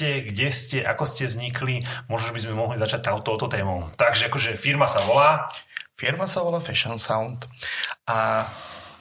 ste, kde ste, ako ste vznikli, možno by sme mohli začať touto témou. Takže akože firma sa volá... Firma sa volá Fashion Sound. A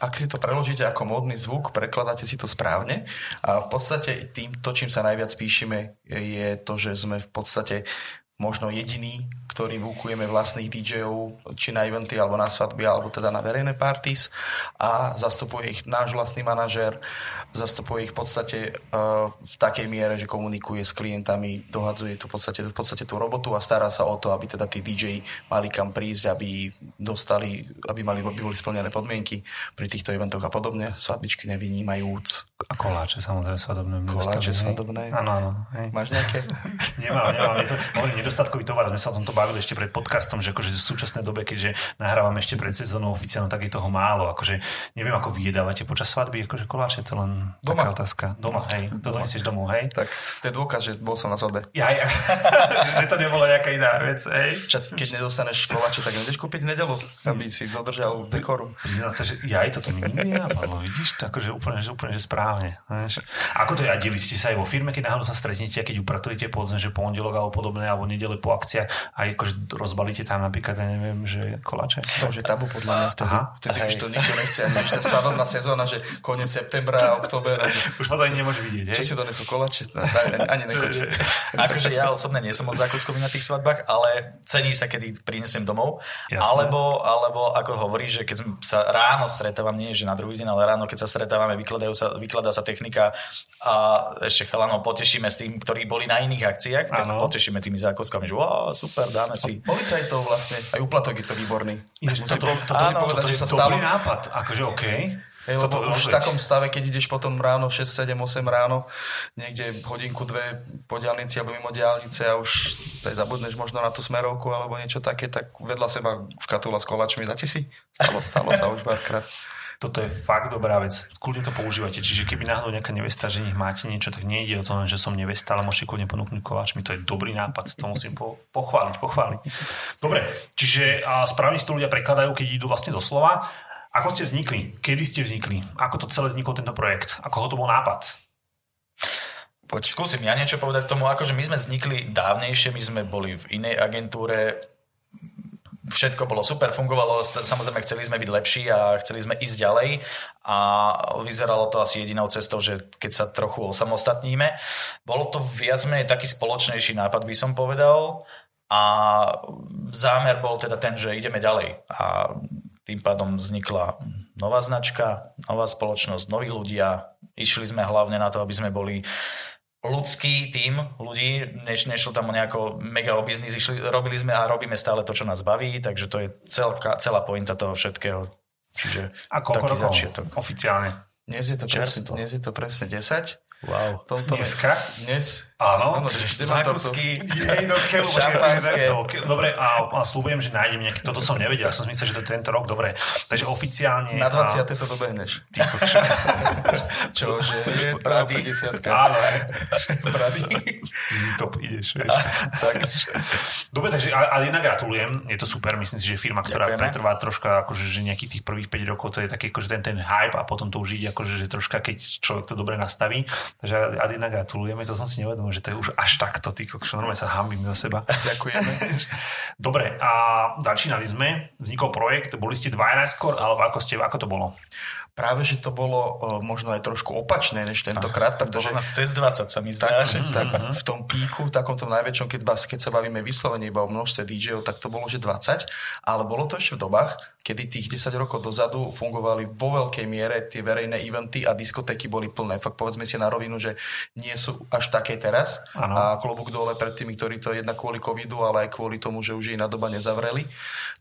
ak si to preložíte ako módny zvuk, prekladáte si to správne. A v podstate tým, to, čím sa najviac píšime, je to, že sme v podstate možno jediný, ktorý bukujeme vlastných DJov, či na eventy, alebo na svadby, alebo teda na verejné parties a zastupuje ich náš vlastný manažer, zastupuje ich v podstate uh, v takej miere, že komunikuje s klientami, dohadzuje tu v podstate, v podstate tú robotu a stará sa o to, aby teda tí DJ mali kam prísť, aby dostali, aby mali, aby boli splnené podmienky pri týchto eventoch a podobne, svadbičky nevynímajúc. A koláče samozrejme svadobné. Koláče svadobné. Áno, áno. Máš nejaké? nemám, nemám. Je to, nedostatkový tovar. Sme sa o tomto bavili ešte pred podcastom, že akože v súčasnej dobe, keďže nahrávame ešte pred sezónou oficiálne, tak je toho málo. Akože neviem, ako vyjedávate počas svadby, akože koláče, to len Doma. taká otázka. Doma, hej. To donesieš domov, hej. Tak to je dôkaz, že bol som na svadbe. Ja, ja. že to nebola nejaká iná vec, hej. Ča, keď nedostaneš koláče, tak nejdeš kúpiť nedelu, aby si dodržal dekoru. Priznám sa, že ja aj toto mi nenapadlo, vidíš, to akože úplne, že, úplne, že správne. Vieš. Ako to je? A delíte sa aj vo firme, keď náhodou sa stretnete keď upratujete povedzme, že pondelok alebo podobné, alebo nedele po akciách a akože rozbalíte tam napríklad, ja neviem, že koláče. To už je tabu podľa mňa vtedy. Aha, vtedy už to nikto nechce. Ani tá svadobná sezóna, že koniec septembra, október. Už potom ani nemôže vidieť. Čo si donesú koláče? Ani nechoď. akože ja osobne nie som moc zákuskový na tých svadbách, ale cení sa, kedy prinesem domov. Jasné. Alebo, alebo ako hovorí, že keď sa ráno stretávam, nie že na druhý deň, ale ráno, keď sa stretávame, vykladajú sa, vykladá sa technika a ešte chalanov potešíme s tým, ktorí boli na iných akciách, tak ano. potešíme tými zákuskami, že wow, super, dáme si. Policajtov vlastne, aj úplatok je to výborný. Jež, toto, toto, toto, si povedať, toto že sa stalo. Nápad, akože OK. Hej, Toto už v takom stave, keď ideš potom ráno 6, 7, 8 ráno, niekde hodinku, dve po diálnici alebo mimo diálnice a už aj zabudneš možno na tú smerovku alebo niečo také, tak vedľa seba škatula s kolačmi. Dáte si? Stalo, stalo sa už párkrát. Toto je fakt dobrá vec. Kľudne to používate. Čiže keby náhodou nejaká nevesta, že nech máte niečo, tak nejde o to že som nevesta, ale môžete kľudne ponúknuť koláčmi. To je dobrý nápad. To musím po, pochváliť, pochváliť. Dobre, čiže a správne si to ľudia prekladajú, keď idú vlastne do slova. Ako ste vznikli? Kedy ste vznikli? Ako to celé vznikol tento projekt? Ako ho to bol nápad? Poď skúsim ja niečo povedať k tomu, akože my sme vznikli dávnejšie, my sme boli v inej agentúre, všetko bolo super, fungovalo, samozrejme chceli sme byť lepší a chceli sme ísť ďalej a vyzeralo to asi jedinou cestou, že keď sa trochu osamostatníme. Bolo to viac menej taký spoločnejší nápad, by som povedal a zámer bol teda ten, že ideme ďalej a tým pádom vznikla nová značka, nová spoločnosť, noví ľudia. Išli sme hlavne na to, aby sme boli ľudský tým ľudí, než, nešlo tam o nejako mega o biznis, išli, robili sme a robíme stále to, čo nás baví, takže to je celka, celá pointa toho všetkého. Čiže a koľko rokov začiatok. oficiálne? Dnes je to, presne, dnes je to presne 10. Wow. Tomto Dneska? Dnes Áno, šampanské. Dobre, a, a slúbujem, že nájdem nejaký, toto som nevedel, ja som myslel, že to je tento rok, dobre. Takže oficiálne... Na 20. A... to dobehneš. Ty kokšo. Čože? Je 50. Áno, Brady. Si to ideš, vieš. Dobre, takže, ale inak gratulujem, je to super, myslím si, že firma, ktorá Ďakujeme. pretrvá troška, akože, že nejakých tých prvých 5 rokov, to je taký, akože ten, ten hype a potom to už ide, akože, že troška, keď človek to dobre nastaví. Takže Adina gratulujeme, to som si nevedel že to je už až takto, ty kokšo, normálne sa hambím za seba. Ďakujeme. Dobre, a začínali sme, vznikol projekt, boli ste dva najskôr, alebo ako, ste, ako to bolo? Práve, že to bolo uh, možno aj trošku opačné než tentokrát, pretože... Bolo cez 20 sa mi zdá. Tak, mm-hmm. tak v tom píku, v takomto najväčšom, keď, keď sa bavíme vyslovene iba o množstve DJov, tak to bolo, že 20, ale bolo to ešte v dobách, kedy tých 10 rokov dozadu fungovali vo veľkej miere tie verejné eventy a diskotéky boli plné. Fakt povedzme si na rovinu, že nie sú až také teraz ano. a klobúk dole pred tými, ktorí to jednak kvôli covidu, ale aj kvôli tomu, že už je na doba nezavreli.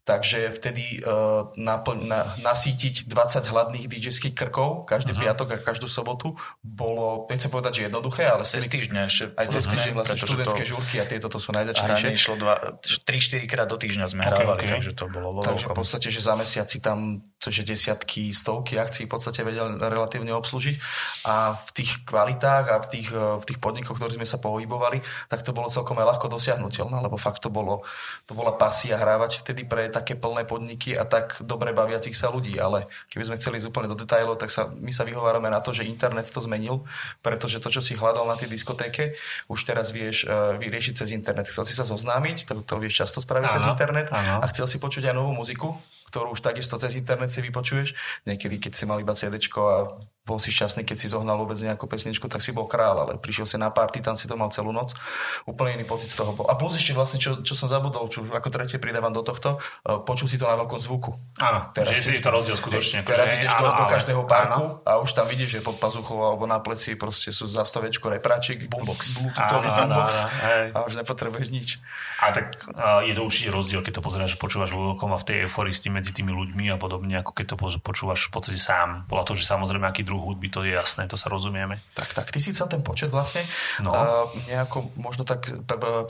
Takže vtedy uh, napl- na, nasítiť 20 hladných DJ DJských krkov každý uh-huh. piatok a každú sobotu bolo, nechcem povedať, že jednoduché, ale cez týždňa ešte. Aj cez týždeň vlastne študentské to... žúrky a tieto to sú najdačnejšie. išlo 3-4 krát do týždňa sme okay, hrávali, okay. takže to bolo vo Takže v podstate, že za mesiac si tam to, že desiatky, stovky akcií v podstate vedel relatívne obslužiť a v tých kvalitách a v tých, v tých podnikoch, ktorých sme sa pohybovali, tak to bolo celkom aj ľahko dosiahnutelné, lebo fakt to, bolo, to bola pasia hrávať vtedy pre také plné podniky a tak dobre baviacich sa ľudí, ale keby sme chceli ísť úplne do detajlov, tak sa, my sa vyhovárame na to, že internet to zmenil, pretože to, čo si hľadal na tej diskotéke, už teraz vieš uh, vyriešiť cez internet. Chcel si sa zoznámiť, to, to vieš často spraviť áno, cez internet áno. a chcel si počuť aj novú muziku, ktorú už takisto cez internet si vypočuješ. Niekedy, keď si mal iba CD a bol si šťastný, keď si zohnal vôbec nejakú pesničku, tak si bol král, ale prišiel si na party, tam si to mal celú noc. Úplne iný pocit z toho bol. A plus ešte vlastne, čo, čo som zabudol, čo ako tretie pridávam do tohto, uh, počul si to na veľkom zvuku. Áno, teraz si, je to rozdiel skutočne. Teraz ideš do, do každého parku áno. a už tam vidíš, že pod pazuchou alebo na pleci proste sú zastavečko repráčik, boombox, bluetoothový boombox a už nepotrebuješ nič. A tak uh, je to určite rozdiel, keď to pozeráš, počúvaš veľkom a v tej euforisti medzi tými ľuďmi a podobne, ako keď to počúvaš v podstate sám. Bola to, že samozrejme, aký druh druh hudby, to je jasné, to sa rozumieme. Tak, tak, ty si chcel ten počet vlastne no. uh, nejako možno tak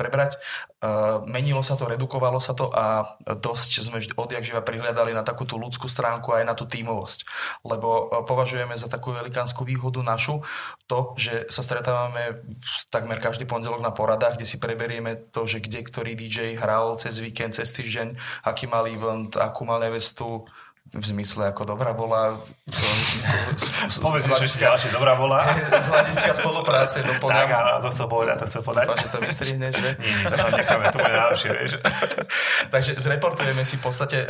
prebrať. Uh, menilo sa to, redukovalo sa to a dosť sme odjak živa prihľadali na takú tú ľudskú stránku aj na tú tímovosť. Lebo uh, považujeme za takú velikánsku výhodu našu to, že sa stretávame takmer každý pondelok na poradách, kde si preberieme to, že kde ktorý DJ hral cez víkend, cez týždeň, aký mal event, akú mal nevestu, v zmysle ako dobrá bola. Povedz, že ešte ďalšie dobrá bola. Z hľadiska spolupráce doplňam. Tak, áno, to chcel povedať, to chcel povedať. Dúfam, že to vystrihneš, že? Nie, nie, to necháme, to bude najlepšie, vieš. Takže zreportujeme si v podstate e,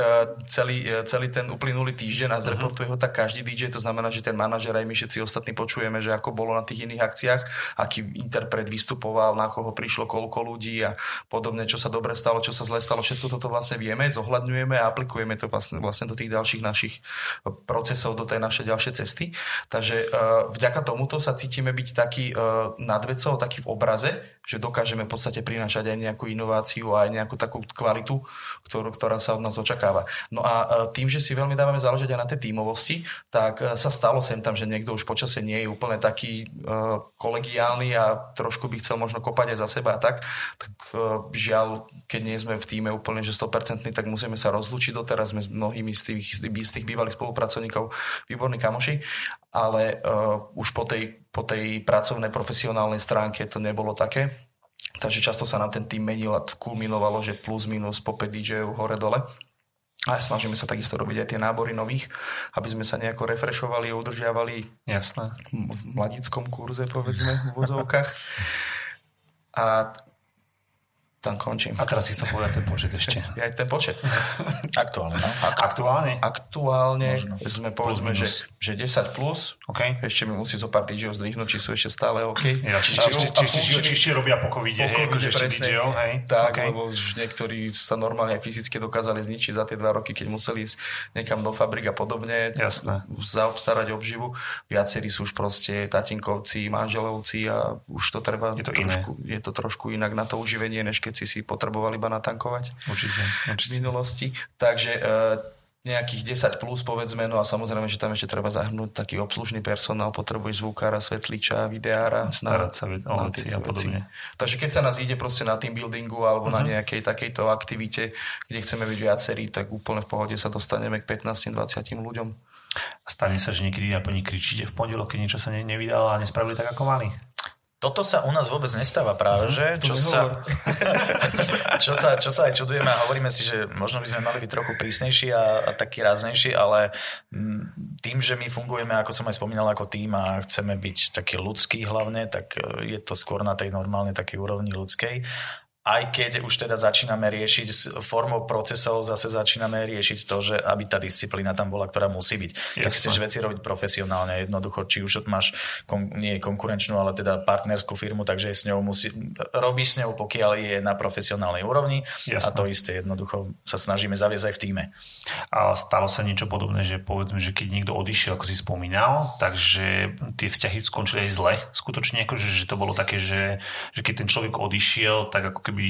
celý, e, celý ten uplynulý týždeň a mhm. zreportuje ho tak každý DJ, to znamená, že ten manažer aj my všetci ostatní počujeme, že ako bolo na tých iných akciách, aký interpret vystupoval, na koho prišlo, koľko ľudí a podobne, čo sa dobre stalo, čo sa zle stalo, všetko toto vlastne vieme, zohľadňujeme a aplikujeme to vlastne, vlastne do tých ďalších ďalších našich procesov do tej našej ďalšej cesty. Takže uh, vďaka tomuto sa cítime byť taký uh, nad vecou, taký v obraze, že dokážeme v podstate prinášať aj nejakú inováciu a aj nejakú takú kvalitu, ktorú, ktorá sa od nás očakáva. No a uh, tým, že si veľmi dávame záležať aj na tej tímovosti, tak uh, sa stalo sem tam, že niekto už počasie nie je úplne taký uh, kolegiálny a trošku by chcel možno kopať aj za seba a tak, tak žiaľ, keď nie sme v týme úplne že 100%, tak musíme sa rozlúčiť doteraz. Sme s mnohými z tých z tých bývalých spolupracovníkov výborní kamoši, ale uh, už po tej, po tej pracovnej profesionálnej stránke to nebolo také. Takže často sa nám ten tým menil a kulminovalo, že plus minus po 5 DJ-ov hore-dole. A snažíme sa takisto robiť aj tie nábory nových, aby sme sa nejako refrešovali, udržiavali Jasné. v mladickom kurze, povedzme, v vodzovkách. A tam končím. A teraz si chcem povedať ten počet ešte. Ja aj ten počet. Aktuálne, no? Ak, aktuálne? Aktuálne Možno. sme povedzme, že, že 10 plus. Okay. Ešte mi musí zo pár DJov zdvihnúť, či sú ešte stále OK. Ja, či, či, či, či, či, či robia po covide, po hej, akože presne, DJov, hej. Tak, okay. lebo už niektorí sa normálne aj fyzicky dokázali zničiť za tie dva roky, keď museli ísť niekam do fabrik a podobne. Jasné. Zaobstarať obživu. Viacerí sú už proste tatinkovci, manželovci a už to treba je to trošku, iné. je to trošku inak na to uživenie, než keď si si potreboval iba natankovať určite, určite. v minulosti. Takže e, nejakých 10 plus povedzme, no a samozrejme, že tam ešte treba zahrnúť taký obslužný personál, potrebuješ zvukára, svetliča, videára. Starať sa o veci a podobne. Takže keď sa nás ide proste na team buildingu alebo uh-huh. na mhm. nejakej takejto aktivite, kde chceme byť viacerí, tak úplne v pohode sa dostaneme k 15-20 ľuďom. A stane sa, že niekedy na plní kričíte v pondelok, keď niečo sa ne- nevydalo a nespravili tak, ako mali? Toto sa u nás vôbec nestáva práve, mhm, že? Čo sa, čo, sa, čo sa aj čudujeme a hovoríme si, že možno by sme mali byť trochu prísnejší a, a taký ráznejší, ale mm, tým, že my fungujeme, ako som aj spomínal, ako tým a chceme byť taký ľudský hlavne, tak e, je to skôr na tej normálnej takej úrovni ľudskej aj keď už teda začíname riešiť s formou procesov, zase začíname riešiť to, že aby tá disciplína tam bola, ktorá musí byť. Keď Jasne. chceš veci robiť profesionálne, jednoducho, či už máš kon, nie konkurenčnú, ale teda partnerskú firmu, takže s ňou musí, robíš s ňou, pokiaľ je na profesionálnej úrovni Jasne. a to isté jednoducho sa snažíme zaviesť aj v týme. A stalo sa niečo podobné, že povedzme, že keď niekto odišiel, ako si spomínal, takže tie vzťahy skončili aj zle. Skutočne, akože, že to bolo také, že, že keď ten človek odišiel, tak ako keby by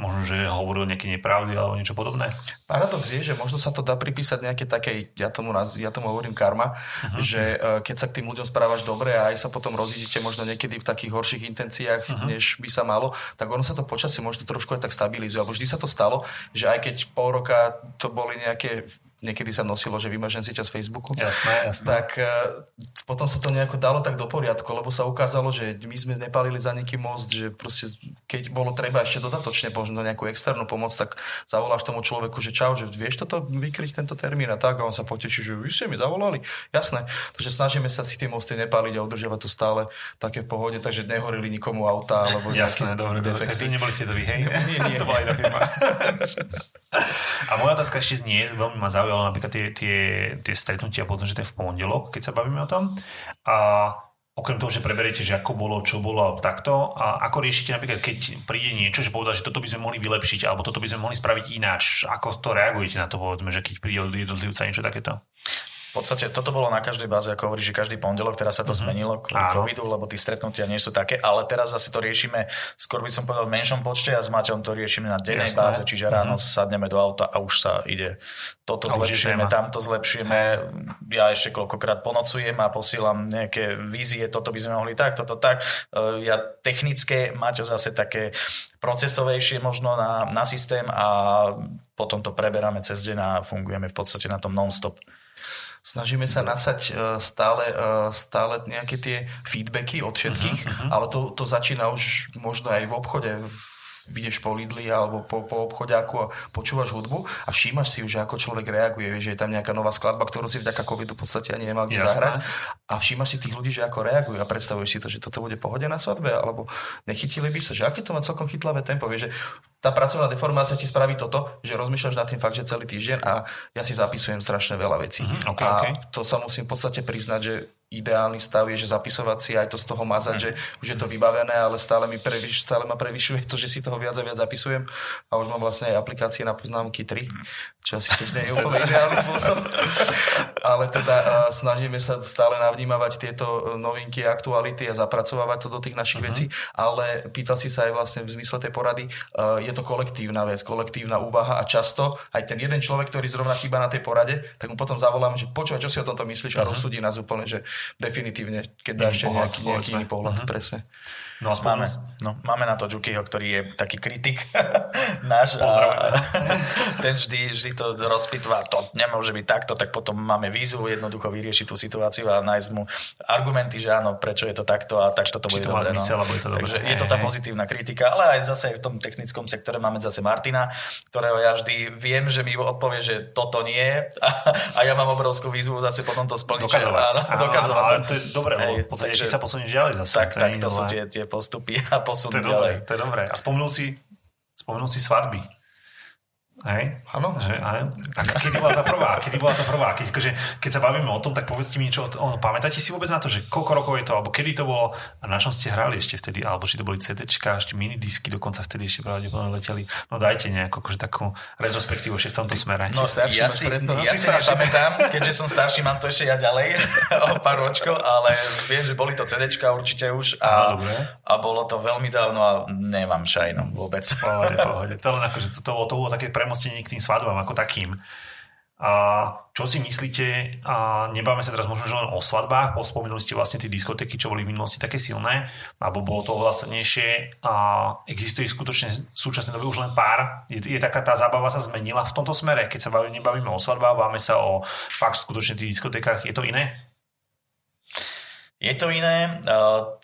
možno, že hovoril nejaké nepravdy alebo niečo podobné? Paradox je, že možno sa to dá pripísať nejaké takej, ja tomu, raz, ja tomu hovorím karma, uh-huh. že uh, keď sa k tým ľuďom správaš dobre a aj sa potom rozídete možno niekedy v takých horších intenciách, uh-huh. než by sa malo, tak ono sa to počasie možno trošku aj tak stabilizuje. Alebo vždy sa to stalo, že aj keď pol roka to boli nejaké niekedy sa nosilo, že vymažem si z Facebooku. Jasné, jasné. Tak uh, potom sa to nejako dalo tak do poriadku, lebo sa ukázalo, že my sme nepalili za nikým most, že proste keď bolo treba ešte dodatočne možno nejakú externú pomoc, tak zavoláš tomu človeku, že čau, že vieš toto vykryť tento termín a tak a on sa poteší, že vy ste mi zavolali. Jasné. Takže snažíme sa si tie mosty nepaliť a udržiavať to stále také v pohode, takže nehorili nikomu auta alebo Jasné, dobre, dobre. Takže neboli si to vy, hej? Nie, nie. to bola iná firma. A moja otázka ešte znie, veľmi ma zaujalo napríklad tie, tie, tie stretnutia, potom, že to je v pondelok, keď sa bavíme o tom. A okrem toho, že preberiete, že ako bolo, čo bolo, takto, a ako riešite napríklad, keď príde niečo, že povedal, že toto by sme mohli vylepšiť, alebo toto by sme mohli spraviť ináč, ako to reagujete na to, povedzme, že keď príde od jednotlivca niečo takéto? V podstate toto bolo na každej báze, ako hovorí, že každý pondelok, teraz sa to mm-hmm. zmenilo kvôli covidu, lebo tí stretnutia nie sú také, ale teraz zase to riešime, skôr by som povedal v menšom počte a s Maťom to riešime na dennej Jasné. báze, čiže ráno mm-hmm. sadneme do auta a už sa ide. Toto a zlepšujeme, tamto zlepšujeme, ja ešte koľkokrát ponocujem a posielam nejaké vízie, toto by sme mohli tak, toto tak. E, ja technické, Maťo zase také procesovejšie možno na, na systém a potom to preberáme cez deň a fungujeme v podstate na tom non-stop. Snažíme sa nasať e, stále, e, stále nejaké tie feedbacky od všetkých, uh-huh, uh-huh. ale to, to začína už možno aj v obchode, v ideš po Lidli alebo po, po obchodiaku a počúvaš hudbu a všímaš si už, ako človek reaguje, vieš, že je tam nejaká nová skladba, ktorú si vďaka covidu v podstate ani nemal kde zahrať a všímaš si tých ľudí, že ako reagujú a predstavuješ si to, že toto bude pohode na svadbe alebo nechytili by sa, že aké to má celkom chytlavé tempo, vieš, že tá pracovná deformácia ti spraví toto, že rozmýšľaš nad tým fakt, že celý týždeň a ja si zapisujem strašne veľa vecí. Mm, okay, a okay. to sa musím v podstate priznať, že ideálny stav je, že zapisovať si aj to z toho mazať, mm. že už je to vybavené, ale stále, mi prevyš, stále ma prevyšuje to, že si toho viac a viac zapisujem a už mám vlastne aj aplikácie na poznámky 3, čo asi tiež nie je úplne ideálny spôsob. ale teda snažíme sa stále navnímavať tieto e, novinky, aktuality a zapracovávať to do tých našich uh-huh. vecí, ale pýtal si sa aj vlastne v zmysle tej porady, uh, je to kolektívna vec, kolektívna úvaha a často aj ten jeden človek, ktorý zrovna chýba na tej porade, tak mu potom zavolám, že počúvaj, čo si o tomto myslíš a uh-huh. rozsudí nás úplne, že definitívne, keď dá ešte nejaký, nejaký iný pohľad, uh-huh. presne. No, máme, no, máme na to Jukiho, ktorý je taký kritik náš. A ten vždy, vždy to rozpitva, to nemôže byť takto, tak potom máme výzvu jednoducho vyriešiť tú situáciu a nájsť mu argumenty, že áno, prečo je to takto a takto to bude to dobre. No. Zmysel, no. je to Takže je to tá pozitívna kritika, ale aj zase v tom technickom sektore máme zase Martina, ktorého ja vždy viem, že mi odpovie, že toto nie a, a ja mám obrovskú výzvu zase potom to splniť. Dokazovať. Áno, dokazovať. Ale to je dobré, lebo v podstate takže, sa posunieš ďalej zase. Tak, tak, to sú tie, tie postupy a posunúť to ďalej. Dobré, to je dobré. A spomenul si, spomenul si svadby. Hej? Áno. Že, a, a kedy bola tá prvá? Kedy bola tá prvá? Keď, akože, keď sa bavíme o tom, tak povedzte mi niečo. O, pamätáte si vôbec na to, že koľko rokov je to, alebo kedy to bolo a na čom ste hrali ešte vtedy, alebo či to boli CDčka, ešte minidisky, dokonca vtedy ešte pravdepodobne leteli. No dajte nejakú akože takú retrospektívu ešte v tomto smere. No, starší, ja si, ja si nepamätám, keďže som starší, mám to ešte ja ďalej o pár ročkov, ale viem, že boli to CDčka určite už a, a bolo to veľmi dávno a nemám šajnu vôbec. Pohode, pohode. To len akože to, to, to bolo také pre premostenie k tým svadbám ako takým. A čo si myslíte, a nebavíme sa teraz možno že len o svadbách, spomenuli ste vlastne tie diskotéky, čo boli v minulosti také silné, alebo bolo to oveľa silnejšie a existuje skutočne v súčasnej dobe už len pár. Je, je taká tá zábava sa zmenila v tomto smere, keď sa bavíme, nebavíme o svadbách, bavíme sa o fakt skutočne tých diskotékach, je to iné? Je to iné,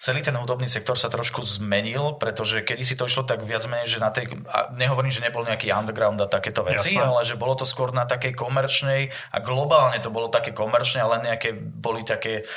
celý ten hudobný sektor sa trošku zmenil, pretože kedy si to išlo tak viac menej, že na tej, nehovorím, že nebol nejaký underground a takéto veci, Jasne. ale že bolo to skôr na takej komerčnej a globálne to bolo také komerčné, ale nejaké boli také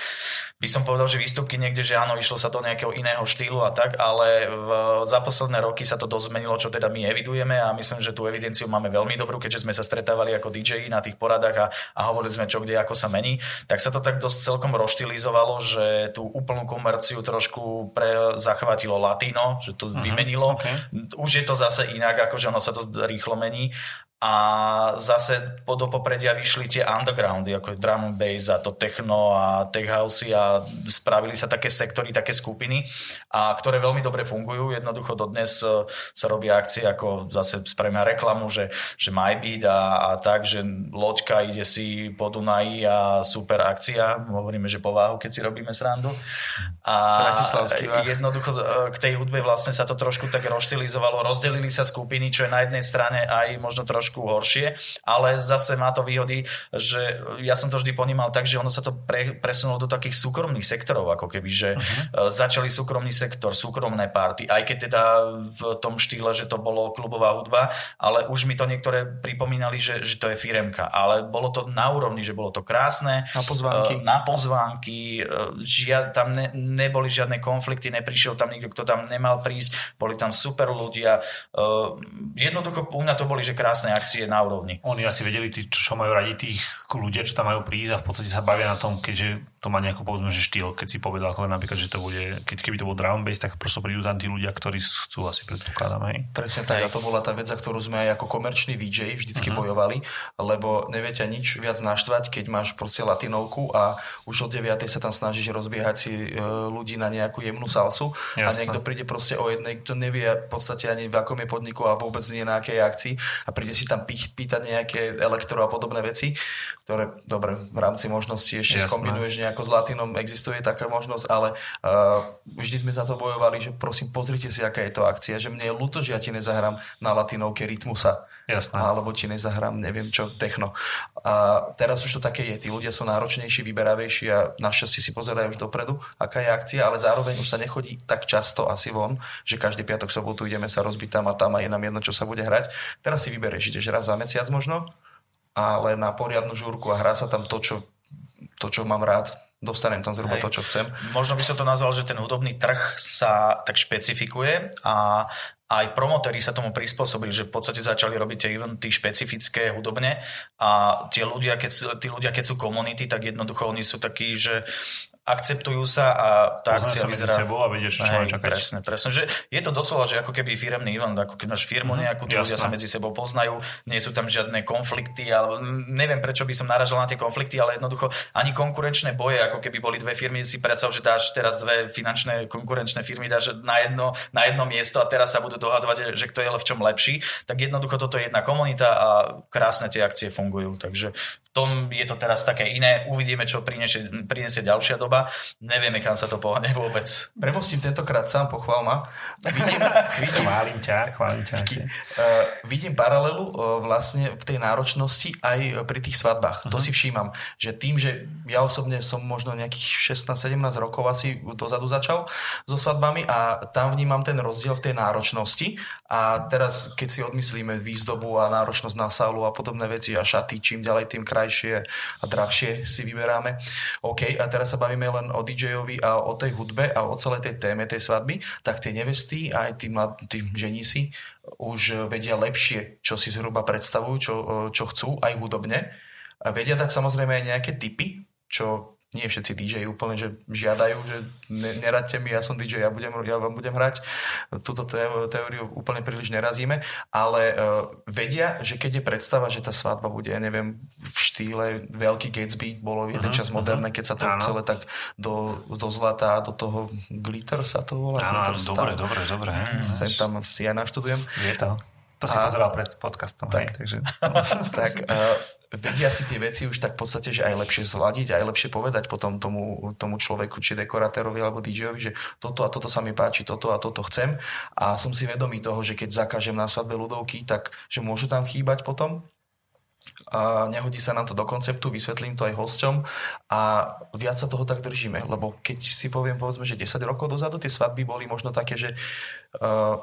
by som povedal, že výstupky niekde, že áno, išlo sa do nejakého iného štýlu a tak, ale v, za posledné roky sa to dosť zmenilo, čo teda my evidujeme a myslím, že tú evidenciu máme veľmi dobrú, keďže sme sa stretávali ako DJ na tých poradách a, a hovorili sme čo kde, ako sa mení, tak sa to tak dosť celkom rozštilizovalo, že tú úplnú komerciu trošku pre, zachvátilo latino, že to uh-huh, vymenilo. Okay. Už je to zase inak, akože ono sa to rýchlo mení a zase do popredia vyšli tie undergroundy, ako drum and bass a to techno a tech house a spravili sa také sektory, také skupiny, a ktoré veľmi dobre fungujú. Jednoducho dodnes e, sa robia akcie, ako zase spravíme reklamu, že, že MyBeat a, a tak, že loďka ide si po Dunaji a super akcia. Hovoríme, že pováhu, keď si robíme srandu. A jednoducho e, k tej hudbe vlastne sa to trošku tak rozštilizovalo. Rozdelili sa skupiny, čo je na jednej strane aj možno trošku trošku horšie, ale zase má to výhody, že ja som to vždy ponímal tak, že ono sa to pre, presunulo do takých súkromných sektorov, ako keby, že uh-huh. začali súkromný sektor, súkromné party, aj keď teda v tom štýle, že to bolo klubová hudba, ale už mi to niektoré pripomínali, že, že to je firemka, ale bolo to na úrovni, že bolo to krásne. Na pozvánky. Na pozvánky, žia, tam ne, neboli žiadne konflikty, neprišiel tam nikto, kto tam nemal prísť, boli tam super ľudia. Jednoducho u mňa to boli, že krásne akcie na úrovni. Oni asi vedeli, tí, čo majú radi tých ľudia, čo tam majú prísť a v podstate sa bavia na tom, keďže to má nejakú povedzme, že štýl, keď si povedal ako napríklad, že to bude, keď keby to bol drum bass, tak prosto prídu tam tí ľudia, ktorí chcú asi predpokladám, hej. Presne tak, a to bola tá vec, za ktorú sme aj ako komerčný DJ vždycky uh-huh. bojovali, lebo neviete nič viac naštvať, keď máš proste latinovku a už od 9. sa tam snažíš rozbiehať si e, ľudí na nejakú jemnú salsu Jasne. a niekto príde proste o jednej, kto nevie v podstate ani v akom je podniku a vôbec nie na akej akcii a príde si tam pýtať nejaké elektro a podobné veci, ktoré, dobre, v rámci možnosti ešte Jasne. skombinuješ nejako s latinom, existuje taká možnosť, ale uh, vždy sme za to bojovali, že prosím, pozrite si, aká je to akcia, že mne je ľúto, že ja ti nezahrám na latinovke rytmusa. Jasné. Alebo ti nezahrám, neviem čo, techno. A teraz už to také je. Tí ľudia sú náročnejší, vyberavejší a našťastie si pozerajú už dopredu, aká je akcia, ale zároveň už sa nechodí tak často asi von, že každý piatok, sobotu ideme sa rozbiť tam a tam a je nám jedno, čo sa bude hrať. Teraz si vyberieš, ideš raz za mesiac možno, ale na poriadnu žúrku a hrá sa tam to, čo, to, čo mám rád dostanem tam zhruba Hej. to, čo chcem. Možno by som to nazval, že ten hudobný trh sa tak špecifikuje a aj promotéri sa tomu prispôsobili, že v podstate začali robiť tie eventy špecifické hudobne a tie ľudia, keď, tí ľudia, keď sú komunity, tak jednoducho oni sú takí, že akceptujú sa a tá akcia sa vyzerá... sebou a vieš, čo Hej, čakať. Presne, presne. Že je to doslova, že ako keby firemný event, ako keď máš firmu mm-hmm, nejakú, tí ľudia sa medzi sebou poznajú, nie sú tam žiadne konflikty, ale neviem, prečo by som naražal na tie konflikty, ale jednoducho ani konkurenčné boje, ako keby boli dve firmy, si predstav, že dáš teraz dve finančné konkurenčné firmy, dáš na jedno, na jedno miesto a teraz sa budú dohadovať, že kto je v čom lepší, tak jednoducho toto je jedna komunita a krásne tie akcie fungujú. Takže v tom je to teraz také iné. Uvidíme, čo prinesie, prinesie ďalšia doba. Nevieme, kam sa to pohne vôbec. Premostím tentokrát sám, pochvál ma. Vidím, vidím, chválim ťa, chválim ťa. Uh, vidím paralelu uh, vlastne v tej náročnosti aj pri tých svadbách. Uh-huh. To mhm. si všímam, že tým, že ja osobne som možno nejakých 16-17 rokov asi dozadu začal so svadbami a tam vnímam ten rozdiel v tej náročnosti a teraz, keď si odmyslíme výzdobu a náročnosť na sálu a podobné veci a šaty, čím ďalej, tým krajšie a drahšie si vyberáme. OK, a teraz sa bavíme len o DJ-ovi a o tej hudbe a o celej tej téme tej svadby, tak tie nevesty aj tí, mlad, tí ženísi už vedia lepšie, čo si zhruba predstavujú, čo, čo chcú, aj hudobne. A vedia tak samozrejme aj nejaké typy, čo nie všetci DJ úplne, že žiadajú, že neradte mi, ja som DJ, ja, budem, ja vám budem hrať. Túto teóriu úplne príliš nerazíme, ale uh, vedia, že keď je predstava, že tá svadba bude, ja neviem, v štýle Veľký Gatsby, bolo jeden uh-huh, čas moderné, keď sa to uh-huh. celé tak do, do zlata, do toho glitter sa to volá. Áno, dobre, dobre, dobre. Sem tam si ja naštudujem. Je to. To si pozeral pred podcastom. Tak, hej, takže... tak uh, vedia si tie veci už tak v podstate, že aj lepšie zladiť, aj lepšie povedať potom tomu, tomu človeku, či dekorátérovi alebo DJovi, že toto a toto sa mi páči, toto a toto chcem. A som si vedomý toho, že keď zakážem na svadbe ľudovky, tak že môžu tam chýbať potom, a nehodí sa nám to do konceptu, vysvetlím to aj hosťom a viac sa toho tak držíme, lebo keď si poviem povedzme, že 10 rokov dozadu tie svadby boli možno také, že uh,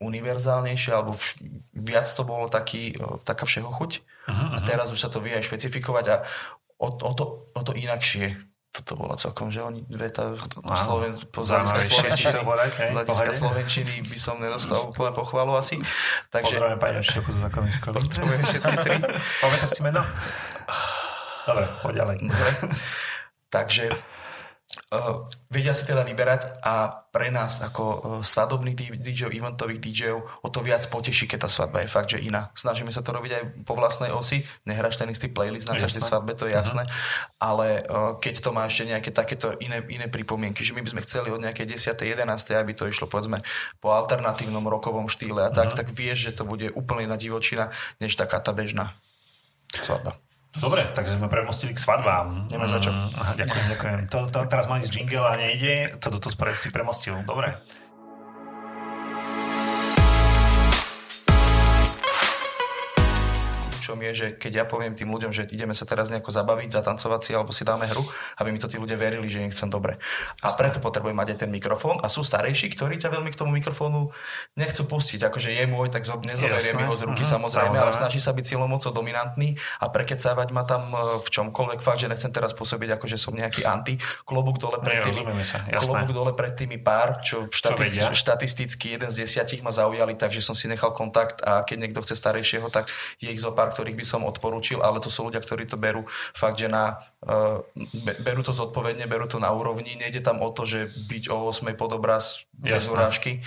univerzálnejšie, alebo vš- viac to bolo taký, taká všeho chuť. Uh-huh, a teraz už sa to vie aj špecifikovať a o, o, to, o to inakšie toto bolo celkom, že oni veta po, Sloven, po hľadiska slovenčiny, hľadiska slovenčiny by som nedostal úplne pochvalu asi. Takže, Pozdravujeme pani Šteku zo základnej školy. Pozdravujem všetky tri. Pamätáš si meno? Dobre, poď ďalej. Takže Uh, vedia si teda vyberať a pre nás ako uh, svadobných DJ, eventových DJov o to viac poteší, keď tá svadba je fakt, že iná. Snažíme sa to robiť aj po vlastnej osi, nehráš ten istý playlist na každej svadbe, to je jasné, uh-huh. ale uh, keď to má ešte nejaké takéto iné, iné pripomienky, že my by sme chceli od nejakej 10. 11. aby to išlo povedzme po alternatívnom rokovom štýle a tak, uh-huh. tak vieš, že to bude úplne na divočina, než taká tá bežná svadba. Dobre, takže sme premostili k svadbám. Nemáš za čo. Mm, ďakujem, ďakujem. To, to, teraz mám ísť jingle a nejde. Toto to, to si premostil. Dobre. Najhoršom je, že keď ja poviem tým ľuďom, že ideme sa teraz nejako zabaviť, zatancovať si alebo si dáme hru, aby mi to tí ľudia verili, že im chcem dobre. A preto potrebujem mať aj ten mikrofón a sú starejší, ktorí ťa veľmi k tomu mikrofónu nechcú pustiť. Akože je môj, tak nezoberiem ho z ruky uh-huh, samozrejme, ale snaží sa byť silomocou dominantný a prekecávať ma tam e, v čomkoľvek. Fakt, že nechcem teraz pôsobiť ako, že som nejaký anti. Klobúk dole pred tými, sa, klobúk dole pred tými pár, čo, štati- čo štatisticky jeden z desiatich ma zaujali, takže som si nechal kontakt a keď niekto chce starejšieho, tak je ich zo pár, ktorých by som odporúčil, ale to sú ľudia, ktorí to berú fakt, že na, uh, berú to zodpovedne, berú to na úrovni, nejde tam o to, že byť o 8 pod obraz bez urážky.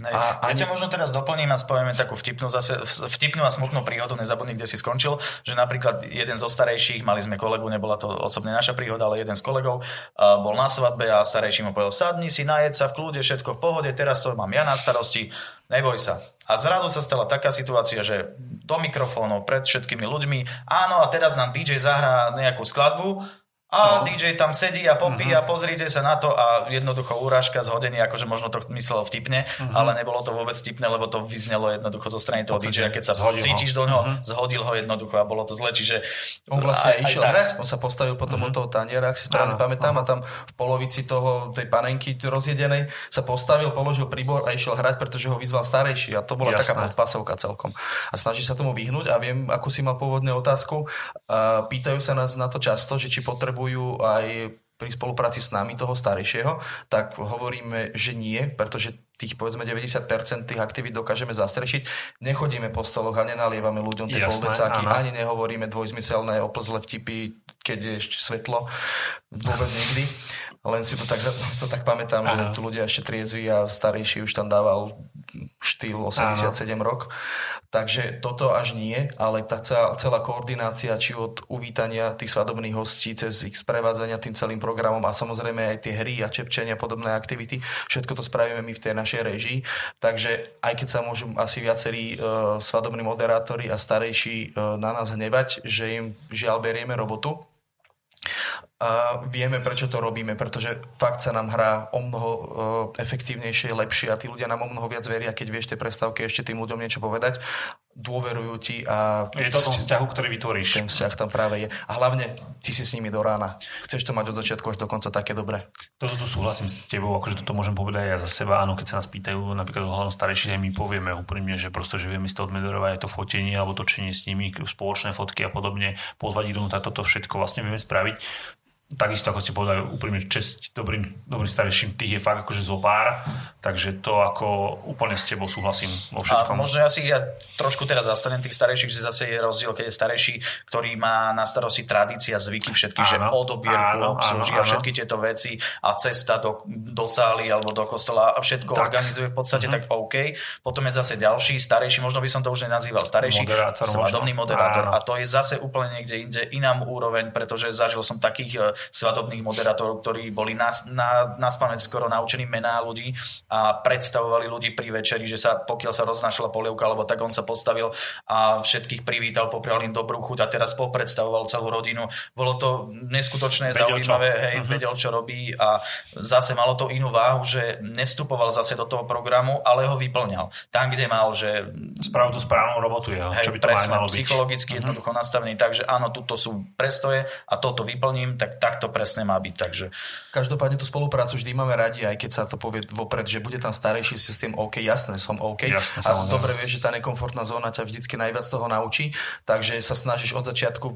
Nej. A, ja ťa možno teraz doplním a spojíme takú vtipnú, zase, vtipnú a smutnú príhodu, nezabudni, kde si skončil, že napríklad jeden zo starejších, mali sme kolegu, nebola to osobne naša príhoda, ale jeden z kolegov uh, bol na svadbe a starejší mu povedal, sadni si, najed sa v kľude, všetko v pohode, teraz to mám ja na starosti, neboj sa. A zrazu sa stala taká situácia, že do mikrofónov pred všetkými ľuďmi, áno a teraz nám DJ zahrá nejakú skladbu, a no. DJ tam sedí a popí uh-huh. a pozrite sa na to a jednoducho úražka zhodenie, akože možno to myslel vtipne, uh-huh. ale nebolo to vôbec vtipné, lebo to vyznelo jednoducho zo strany toho DJ, keď sa cítiš do neho, uh-huh. zhodil ho jednoducho a bolo to zle, čiže... On vlastne aj, išiel hrať, on sa postavil potom uh-huh. od toho taniera, ak si správne pamätám, uh-huh. a tam v polovici toho, tej panenky rozjedenej sa postavil, položil príbor a išiel hrať, pretože ho vyzval starejší a to bola Jasné. taká podpasovka celkom. A snaží sa tomu vyhnúť a viem, ako si mal pôvodne otázku, a pýtajú sa nás na to často, že či potrebujú potrebujú aj pri spolupráci s nami toho starejšieho, tak hovoríme, že nie, pretože tých povedzme 90% tých aktivít dokážeme zastrešiť. Nechodíme po stoloch a nenalievame ľuďom tie poldecáky, ani nehovoríme dvojzmyselné oplzle vtipy, keď je ešte svetlo. Vôbec nikdy. Len si to tak, to tak pamätám, Aha. že tu ľudia ešte triezví a starejší už tam dával štýl 87 Aha. rok. Takže toto až nie, ale tá celá, koordinácia, či od uvítania tých svadobných hostí, cez ich sprevádzania tým celým programom a samozrejme aj tie hry a čepčenia, podobné aktivity, všetko to spravíme my v tej našej režii. Takže aj keď sa môžu asi viacerí uh, svadobní moderátori a starejší uh, na nás hnevať, že im žiaľ berieme robotu, a vieme, prečo to robíme, pretože fakt sa nám hrá o mnoho uh, efektívnejšie, lepšie a tí ľudia nám o mnoho viac veria, keď vieš tie prestávky ešte tým ľuďom niečo povedať dôverujú ti a... Je to tom vzťahu, ktorý vytvoríš. Ten vzťah tam práve je. A hlavne, ty si s nimi do rána. Chceš to mať od začiatku až do konca také dobre. Toto tu súhlasím s tebou, akože toto môžem povedať aj ja za seba. Áno, keď sa nás pýtajú napríklad hlavne starejších, my povieme úprimne, že proste, že vieme si to odmederovať, aj to fotenie alebo točenie s nimi, spoločné fotky a podobne, pozvať do toto všetko vlastne vieme spraviť takisto ako ste povedali, úprimne česť dobrým, dobrým starejším, tých je fakt akože zo pár, takže to ako úplne s tebou súhlasím vo všetkom. A možno ja si ja trošku teraz zastanem tých starejších, že zase je rozdiel, keď je starejší, ktorý má na starosti tradícia, zvyky, všetky, áno, že odobierku, obsluží a všetky tieto veci a cesta do, do sály alebo do kostola a všetko tak. organizuje v podstate, uh-huh. tak OK. Potom je zase ďalší, starejší, možno by som to už nenazýval starejší, moderátor, svadobný možno. moderátor. Áno. A to je zase úplne niekde inde inám úroveň, pretože zažil som takých eh, svadobných moderátorov, ktorí boli na, na, na spamäť skoro naučení mená ľudí a predstavovali ľudí pri večeri, že sa pokiaľ sa roznášala polievka, alebo tak on sa postavil a všetkých privítal, poprial im dobrú chuť a teraz popredstavoval celú rodinu. Bolo to neskutočné, vedel zaujímavé, čo. hej, uh-huh. vedel, čo robí a zase malo to inú váhu, že nevstupoval zase do toho programu, ale ho vyplňal. Tam, kde mal, že... Spravil tú správnu robotu jeho, hej, čo by to presne, malo byť. psychologicky uh-huh. jednoducho nastavený, takže áno, tuto sú prestoje a toto vyplním, tak takto presne má byť. Takže... Každopádne tú spoluprácu vždy máme radi, aj keď sa to povie vopred, že bude tam starejší systém OK, jasné, som OK. Jasné, a dobre vieš, že tá nekomfortná zóna ťa vždycky najviac toho naučí, takže sa snažíš od začiatku e,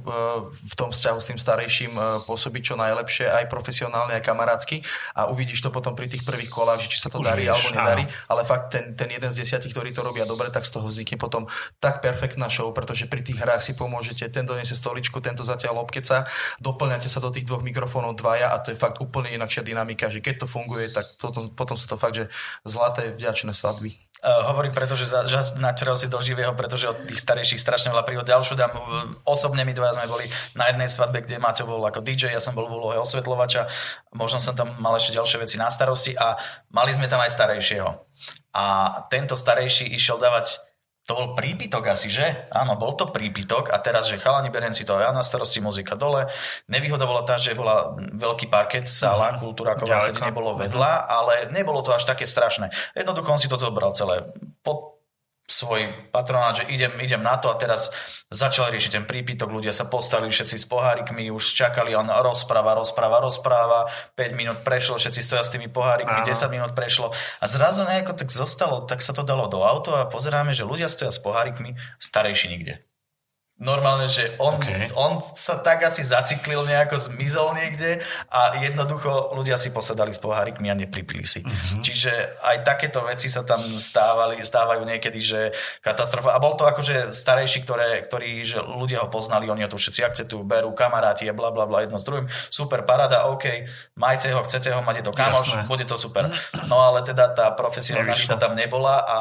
v tom vzťahu s tým starejším e, pôsobiť čo najlepšie, aj profesionálne, aj kamarátsky a uvidíš to potom pri tých prvých kolách, že či sa to Už darí vieš, alebo nedarí, áno. ale fakt ten, ten jeden z desiatich, ktorí to robia dobre, tak z toho vznikne potom tak perfektná show, pretože pri tých hrách si pomôžete, ten doniesie stoličku, tento zatiaľ obkeca, doplňate sa do tých dvoch mikrofónov dvaja a to je fakt úplne inakšia dynamika, že keď to funguje, tak potom, potom sú to fakt, že zlaté, vďačné svadby. Uh, hovorím preto, že, za, že načrel si do živého, pretože od tých starejších strašne veľa príhod. Ďalšiu dám, osobne my dvaja sme boli na jednej svadbe, kde Maťo bol ako DJ, ja som bol v úlohe osvetľovača, možno som tam mal ešte ďalšie veci na starosti a mali sme tam aj starejšieho. A tento starejší išiel dávať to bol prípitok asi, že? Áno, bol to prípitok a teraz, že chalani, beriem si to ja na starosti muzika dole. Nevýhoda bola tá, že bola veľký parket, sála, mm. kultúraková sedenie bolo vedľa, ale nebolo to až také strašné. Jednoducho on si to zobral celé. Po svoj patronát, že idem, idem na to a teraz začal riešiť ten prípitok, ľudia sa postavili všetci s pohárikmi, už čakali, on rozpráva, rozpráva, rozpráva, 5 minút prešlo, všetci stoja s tými pohárikmi, Áno. 10 minút prešlo a zrazu nejako tak zostalo, tak sa to dalo do auto a pozeráme, že ľudia stoja s pohárikmi, starejší nikde. Normálne, že on, okay. on sa tak asi zaciklil nejako, zmizol niekde a jednoducho ľudia si posadali s pohárikmi a nepripili si. Mm-hmm. Čiže aj takéto veci sa tam stávali, stávajú niekedy, že katastrofa. A bol to akože starejší, ktoré, ktorí, že ľudia ho poznali, oni ho tu všetci akceptujú, berú kamaráti, je bla bla bla jedno s druhým. Super, parada, OK, majte ho, chcete ho je to kamoš, Jasné. bude to super. No ale teda tá profesionalita tam nebola a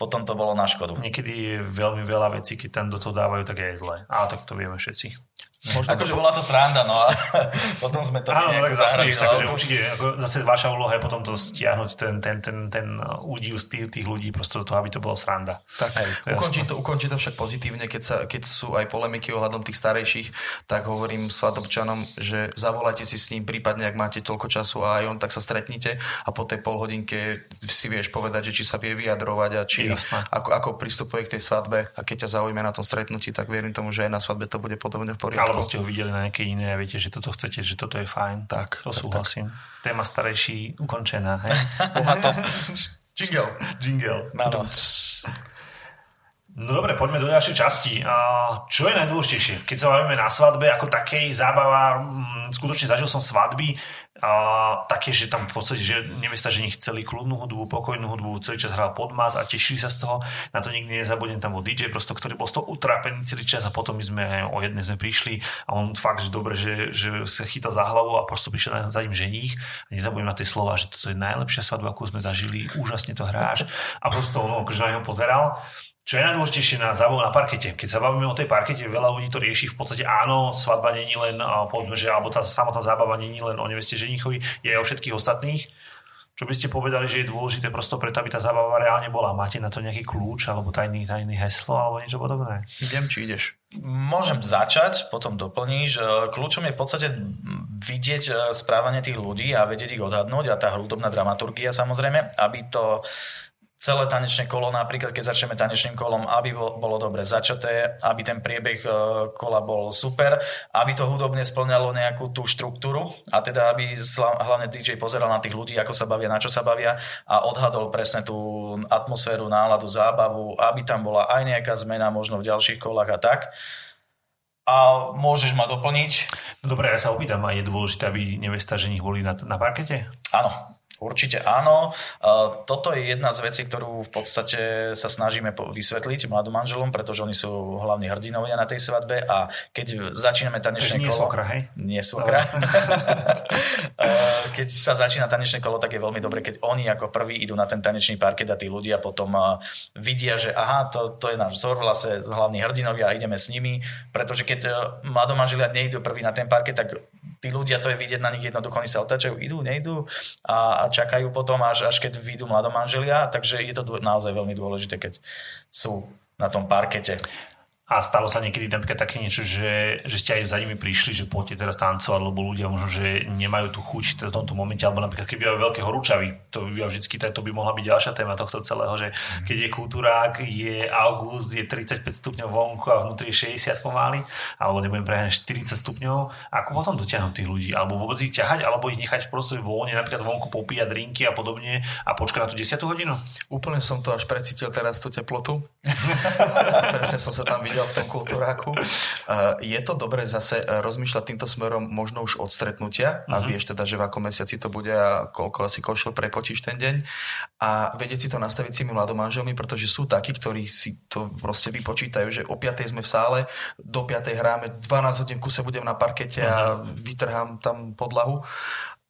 potom to bolo na škodu. Niekedy veľmi veľa vecí, keď tam do toho dávajú, tak je zle. Ale tak to vieme všetci. Možno akože to... bola to sranda, no a potom sme to Áno, tak zahrali. Sa, akože určite, ako zase vaša úloha je potom to stiahnuť ten, ten, ten, ten údiv z tých, tých ľudí proste do toho, aby to bolo sranda. Tak, Hej, to ukončí, to, ukončí to však pozitívne, keď, sa, keď sú aj polemiky ohľadom tých starejších, tak hovorím svadobčanom, že zavolajte si s ním, prípadne ak máte toľko času a aj on, tak sa stretnite a po tej polhodinke si vieš povedať, že či sa vie vyjadrovať a či ako, ako pristupuje k tej svadbe a keď ťa zaujíme na tom stretnutí, tak verím tomu, že aj na svadbe to bude podobne v poriadku alebo ste ho videli na nejakej inej a viete, že toto chcete, že toto je fajn. Tak. To súhlasím. Tak. Téma starejší ukončená. Hej? Bohato. Jingle. Jingle. No, no. Dobre, poďme do ďalšej časti. Čo je najdôležitejšie? Keď sa bavíme na svadbe ako takej zábava, mm, skutočne zažil som svadby, a také, že tam v podstate, že nevesta, že nech chceli kľudnú hudbu, pokojnú hudbu, celý čas hral podmas a tešili sa z toho. Na to nikdy nezabudnem, tam bol DJ, prosto, ktorý bol z toho utrápený celý čas a potom my sme o jednej sme prišli a on fakt, že dobre, že, že sa chyta za hlavu a prosto prišiel za ním ženích a nezabudnem na tie slova, že to je najlepšia svadba, akú sme zažili, úžasne to hráš a prosto on akože na neho pozeral čo je najdôležitejšie na zábavu na parkete? Keď sa bavíme o tej parkete, veľa ľudí to rieši v podstate áno, svadba není len, povedzme, že, alebo tá samotná zábava není len o neveste ženichovi, je aj o všetkých ostatných. Čo by ste povedali, že je dôležité prosto preto, aby tá zábava reálne bola? Máte na to nejaký kľúč alebo tajný, tajný heslo alebo niečo podobné? Idem, či ideš? Môžem začať, potom doplníš. Kľúčom je v podstate vidieť e, správanie tých ľudí a vedieť ich odhadnúť a tá hudobná dramaturgia samozrejme, aby to celé tanečné kolo, napríklad keď začneme tanečným kolom, aby bolo dobre začaté, aby ten priebeh e, kola bol super, aby to hudobne splňalo nejakú tú štruktúru a teda aby hlavne DJ pozeral na tých ľudí, ako sa bavia, na čo sa bavia a odhadol presne tú atmosféru, náladu, zábavu, aby tam bola aj nejaká zmena možno v ďalších kolách a tak. A môžeš ma doplniť? No dobre, ja sa opýtam, a je dôležité, aby nevesta ženich boli na, na parkete? Áno, Určite áno. Toto je jedna z vecí, ktorú v podstate sa snažíme vysvetliť mladým manželom, pretože oni sú hlavní hrdinovia na tej svadbe a keď začíname tanečné kolo... Nie svokra, hej? Nie svokra. keď sa začína tanečné kolo, tak je veľmi dobre, keď oni ako prví idú na ten tanečný parket a tí ľudia potom vidia, že aha, to, to je náš vzor, vlastne hlavní hrdinovia a ideme s nimi, pretože keď mladomanželia nejdú prvý na ten parket, tak tí ľudia, to je vidieť na nich jednoducho, oni sa otáčajú, idú, nejdú a, a čakajú potom, až, až keď vyjdú mladomanželia, takže je to naozaj veľmi dôležité, keď sú na tom parkete. A stalo sa niekedy napríklad také niečo, že, že ste aj za nimi prišli, že poďte teraz tancovať, lebo ľudia možno, že nemajú tú chuť v tomto momente, alebo napríklad keby bývajú veľké horúčavy, to by vždycky to by mohla byť ďalšia téma tohto celého, že mm. keď je kultúrák, je august, je 35 stupňov vonku a vnútri je 60 pomaly, alebo nebudem preháňať 40 stupňov, ako potom dotiahnuť tých ľudí, alebo vôbec ich ťahať, alebo ich nechať proste voľne, napríklad vonku popíjať drinky a podobne a počkať na tú 10 hodinu? Úplne som to až precítil teraz tú teplotu. Presne som sa tam videl videl v tom kultúráku. Je to dobré zase e, rozmýšľať týmto smerom možno už od stretnutia a uh-huh. vieš teda, že v akom mesiaci to bude a koľko asi košel prepotíš ten deň a vedieť si to nastaviť s tými mladomanželmi, pretože sú takí, ktorí si to proste vypočítajú, že o 5. sme v sále, do 5. hráme, 12 hodín v kuse budem na parkete a mhm. vytrhám tam podlahu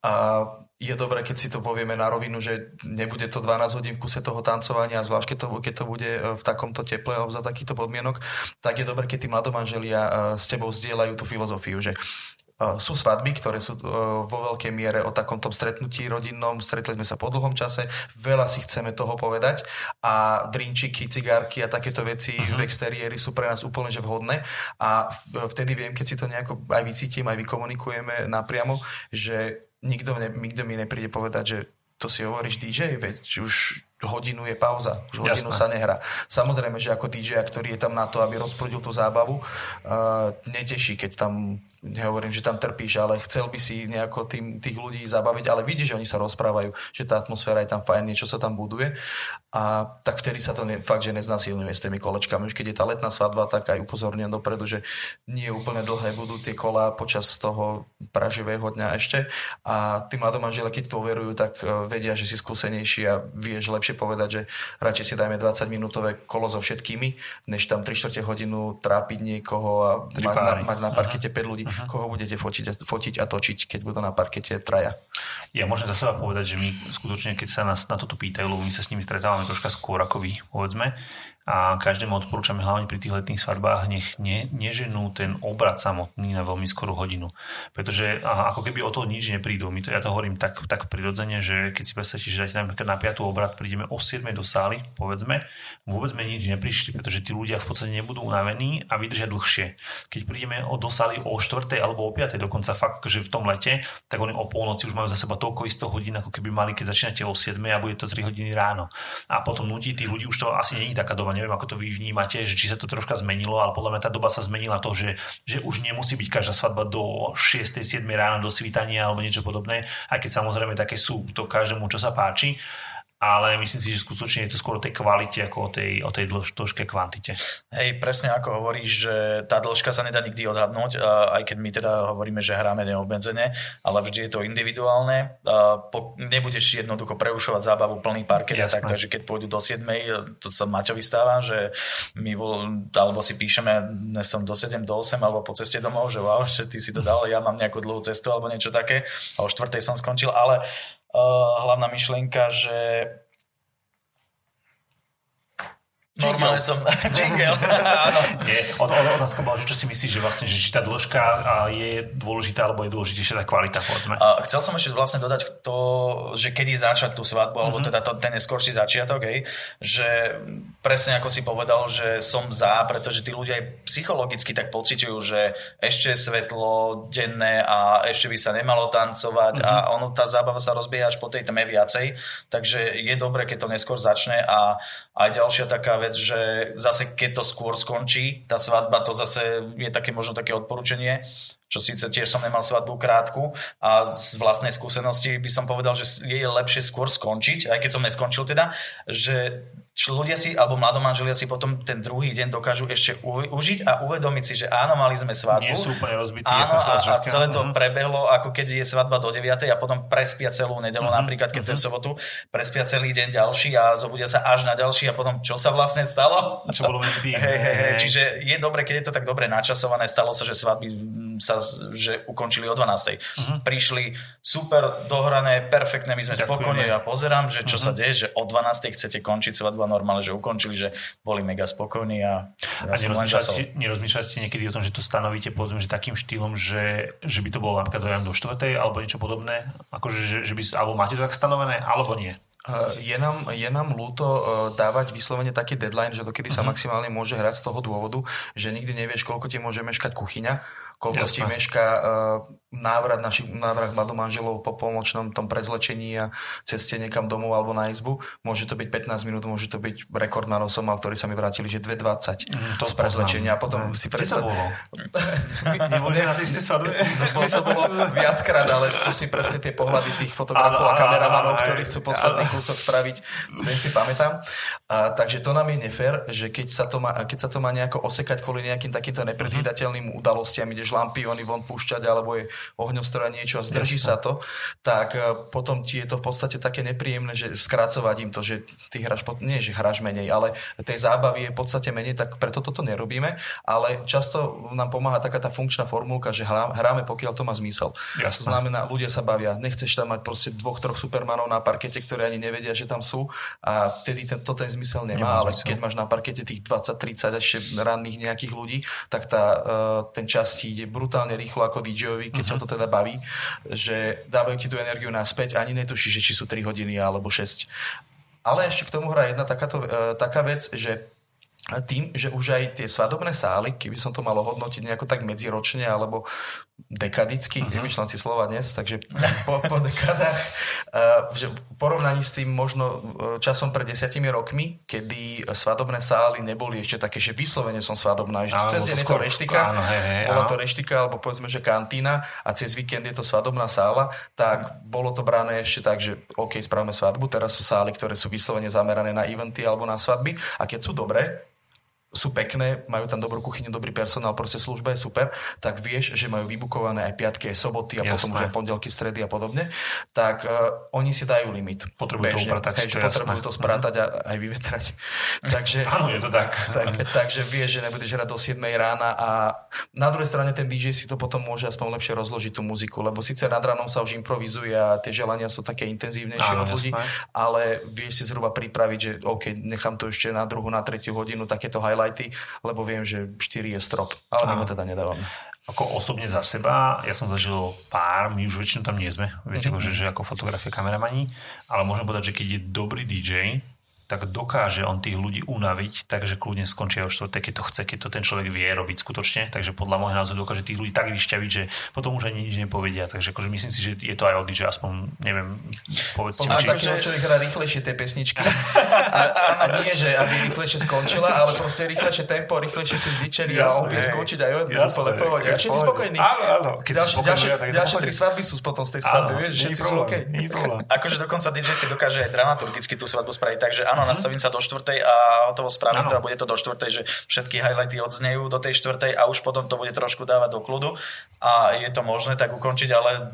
a je dobré, keď si to povieme na rovinu, že nebude to 12 hodín v kuse toho tancovania, zvlášť keď to, keď to bude e, v takomto teple alebo za takýchto podmienok, tak je dobré, keď tí mladomanželia e, s tebou zdieľajú tú filozofiu, že e, sú svadby, ktoré sú vo veľkej miere o takomto stretnutí rodinnom, stretli sme sa po dlhom čase, veľa si chceme toho povedať a drinčiky, cigárky a takéto veci uh-huh. v exteriéri sú pre nás úplne že vhodné a vtedy viem, keď si to nejako aj vycítim, aj vykomunikujeme napriamo, že nikto, ne, nikto mi nepríde povedať, že to si hovoríš DJ, veď už hodinu je pauza, už hodinu Jasné. sa nehrá. Samozrejme, že ako DJ, ktorý je tam na to, aby rozprudil tú zábavu, uh, neteší, keď tam nehovorím, že tam trpíš, ale chcel by si nejako tým, tých ľudí zabaviť, ale vidíš, že oni sa rozprávajú, že tá atmosféra je tam fajn, niečo sa tam buduje. A tak vtedy sa to ne, fakt, že neznasilňuje s tými kolečkami. Už keď je tá letná svadba, tak aj upozorňujem dopredu, že nie úplne dlhé budú tie kola počas toho praživého dňa ešte. A tí mladomanžele, keď to overujú, tak e, vedia, že si skúsenejší a vieš lepšie povedať, že radšej si dajme 20 minútové kolo so všetkými, než tam 3 4 hodinu trápiť niekoho a mať na, mať na parkete 5 ľudí uh-huh. koho budete fotiť, fotiť a točiť, keď budú na parkete traja. Ja môžem za seba povedať, že my skutočne, keď sa nás na toto pýtajú, lebo my sa s nimi stretávame troška skôr ako vy, povedzme, a každému odporúčame hlavne pri tých letných svadbách nech ne, neženú ten obrad samotný na veľmi skorú hodinu. Pretože a, ako keby o to nič neprídu. My to, ja to hovorím tak, tak prirodzene, že keď si predstavíte, že dáte napríklad na 5. obrad, prídeme o 7. do sály, povedzme, vôbec sme nič neprišli, pretože tí ľudia v podstate nebudú unavení a vydržia dlhšie. Keď prídeme do sály o 4. alebo o 5. dokonca fakt, že v tom lete, tak oni o polnoci už majú za seba toľko isto hodín, ako keby mali, keď začínate o 7. a bude to 3 hodiny ráno. A potom nutí tých ľudí, už to asi není taká doba neviem, ako to vy vnímate, že či sa to troška zmenilo, ale podľa mňa tá doba sa zmenila to, že, že už nemusí byť každá svadba do 6. 7. rána do svítania alebo niečo podobné, aj keď samozrejme také sú to každému, čo sa páči ale myslím si, že skutočne je to skôr o tej kvalite ako o tej, o tej dĺžke kvantite. Hej, presne ako hovoríš, že tá dĺžka sa nedá nikdy odhadnúť, aj keď my teda hovoríme, že hráme neobmedzene, ale vždy je to individuálne. Nebudeš jednoducho preušovať zábavu plný parket, tak, takže keď pôjdu do 7, to sa Maťovi stáva, že my alebo si píšeme, dnes som do 7, do 8, alebo po ceste domov, že wow, že ty si to dal, ja mám nejakú dlhú cestu alebo niečo také a o 4 som skončil, ale hlavná myšlienka, že Normálne som... Jingle, áno. Nie, otázka bola, že čo si myslíš, že vlastne, že či tá dĺžka je dôležitá, alebo je dôležitejšia tá kvalita, povedzme. A chcel som ešte vlastne dodať to, že kedy začať tú svadbu, mm-hmm. alebo mhm. teda to, ten neskorší začiatok, hej, že presne ako si povedal, že som za, pretože tí ľudia aj psychologicky tak pociťujú, že ešte je svetlo denné a ešte by sa nemalo tancovať mm-hmm. a ono, tá zábava sa rozbieha až po tej tme viacej, takže je dobre, keď to neskôr začne a aj ďalšia taká vec, že zase keď to skôr skončí, tá svadba, to zase je také možno také odporúčanie, čo síce tiež som nemal svadbu krátku a z vlastnej skúsenosti by som povedal, že je lepšie skôr skončiť, aj keď som neskončil teda, že ľudia si, alebo mladomanželia si potom ten druhý deň dokážu ešte u, užiť a uvedomiť si, že áno, mali sme svadbu. Nie sú úplne rozbití. Áno, ako a, a celé to prebehlo, ako keď je svadba do 9 a potom prespia celú nedelu, uh-huh, napríklad keď uh-huh. to je v mhm. sobotu, prespia celý deň ďalší a zobudia sa až na ďalší a potom čo sa vlastne stalo? Čo bolo medzi. Hey, hey, hey. Čiže je dobre, keď je to tak dobre načasované. Stalo sa, že svadby sa že ukončili o 12. Uh-huh. Mhm. Prišli super, dohrané, perfektné, my sme spokojní. Ja pozerám, že čo uh-huh. sa deje, že o 12. chcete končiť svadbu normálne, že ukončili, že boli mega spokojní a ja a nerozmýšľali ste niekedy o tom, že to stanovíte povedzme, že takým štýlom, že, že by to bolo napríklad do štvrtej alebo niečo podobné? Akože, že, že by, alebo máte to tak stanovené, alebo nie? Je nám, je nám ľúto dávať vyslovene taký deadline, že dokedy sa mhm. maximálne môže hrať z toho dôvodu, že nikdy nevieš, koľko ti môže meškať kuchyňa, koľko Jasne. ti meška návrat našich návrat mladomanželov po pomočnom tom prezlečení a ceste niekam domov alebo na izbu. Môže to byť 15 minút, môže to byť rekordmanov som mal, ktorí sa mi vrátili, že 2.20 mm, to z prezlečenia. A potom mm. si predstav... to bolo? Neboli na tej svadbe? to bolo viackrát, ale tu si presne tie pohľady tých fotografov a kameramanov, ktorí chcú posledný kúsok spraviť, ten si pamätám. A, takže to nám je nefér, že keď sa to má, keď sa to má nejako osekať kvôli nejakým takýmto nepredvídateľným udalostiam, ideš lampiony von púšťať, alebo je ohňostroja niečo a zdrží Jasne. sa to, tak e, potom ti je to v podstate také nepríjemné, že skracovať im to, že ty hráš, nie že hráš menej, ale tej zábavy je v podstate menej, tak preto toto nerobíme, ale často nám pomáha taká tá funkčná formulka, že hráme, pokiaľ to má zmysel. Jasne. To znamená, ľudia sa bavia, nechceš tam mať proste dvoch, troch supermanov na parkete, ktorí ani nevedia, že tam sú a vtedy ten, to ten zmysel nemá, nemá ale zmysel. keď máš na parkete tých 20-30 ešte ranných nejakých ľudí, tak tá, uh, ten čas ti ide brutálne rýchlo ako DJ-ovi, keď. Ťa to teda baví, že dávajú ti tú energiu naspäť, ani netušíš, či sú 3 hodiny alebo 6. Ale ešte k tomu hrá jedna takáto, uh, taká vec, že tým, že už aj tie svadobné sály, keby som to malo hodnotiť nejako tak medziročne alebo dekadicky, mm-hmm. vymýšľam si slova dnes, takže po, po dekadách, uh, že v porovnaní s tým možno uh, časom pred desiatimi rokmi, kedy svadobné sály neboli ešte také, že vyslovene som svadobná, že cez deň je to reštika, áno, hej, hej, bola to reštika, alebo povedzme, že kantína a cez víkend je to svadobná sála, tak bolo to brané ešte tak, že OK, spravíme svadbu, teraz sú sály, ktoré sú vyslovene zamerané na eventy alebo na svadby a keď sú dobré, sú pekné, majú tam dobrú kuchyňu, dobrý personál, proste služba je super, tak vieš, že majú vybukované aj piatky, aj soboty a jasné. potom už aj pondelky, stredy a podobne, tak uh, oni si dajú limit. Potrebujú bežne, to upratať. Hej, potrebujú to sprátať a aj vyvetrať. takže, Áno, je to tak. tak. Takže vieš, že nebudeš hrať do 7 rána a na druhej strane ten DJ si to potom môže aspoň lepšie rozložiť tú muziku, lebo síce nad ránom sa už improvizuje a tie želania sú také intenzívnejšie od ľudí, ale vieš si zhruba pripraviť, že OK, nechám to ešte na druhú, na tretiu hodinu, takéto highlight highlighty, lebo viem, že 4 je strop, ale my ho teda nedávame. Ako osobne za seba, ja som zažil pár, my už väčšinou tam nie sme, viete, mm-hmm. že, že ako fotografie, kameramani, ale môžem povedať, že keď je dobrý DJ, tak dokáže on tých ľudí unaviť, takže kľudne skončia už štvrté, keď to chce, keď to ten človek vie robiť skutočne. Takže podľa môjho názoru dokáže tých ľudí tak vyšťaviť, že potom už ani nič nepovedia. Takže akože myslím si, že je to aj od že aspoň, neviem, povedzte. Poznám takého, že... človek hrá rýchlejšie tie pesničky. A, a, nie, že aby rýchlejšie skončila, ale proste rýchlejšie tempo, rýchlejšie si zdičeli a on vie skončiť aj od úplne pohode. A všetci spokojní. Áno, áno. Keď ďalšie, ďalšie, ďalšie tri svadby sú potom z tej svadby, vieš, všetci sú OK. Akože dokonca DJ si dokáže aj dramaturgicky tú svadbu spraviť, takže áno, nastavím sa do štvrtej a hotovo spravím to a bude to do štvrtej, že všetky highlighty odznejú do tej štvrtej a už potom to bude trošku dávať do kľudu a je to možné tak ukončiť, ale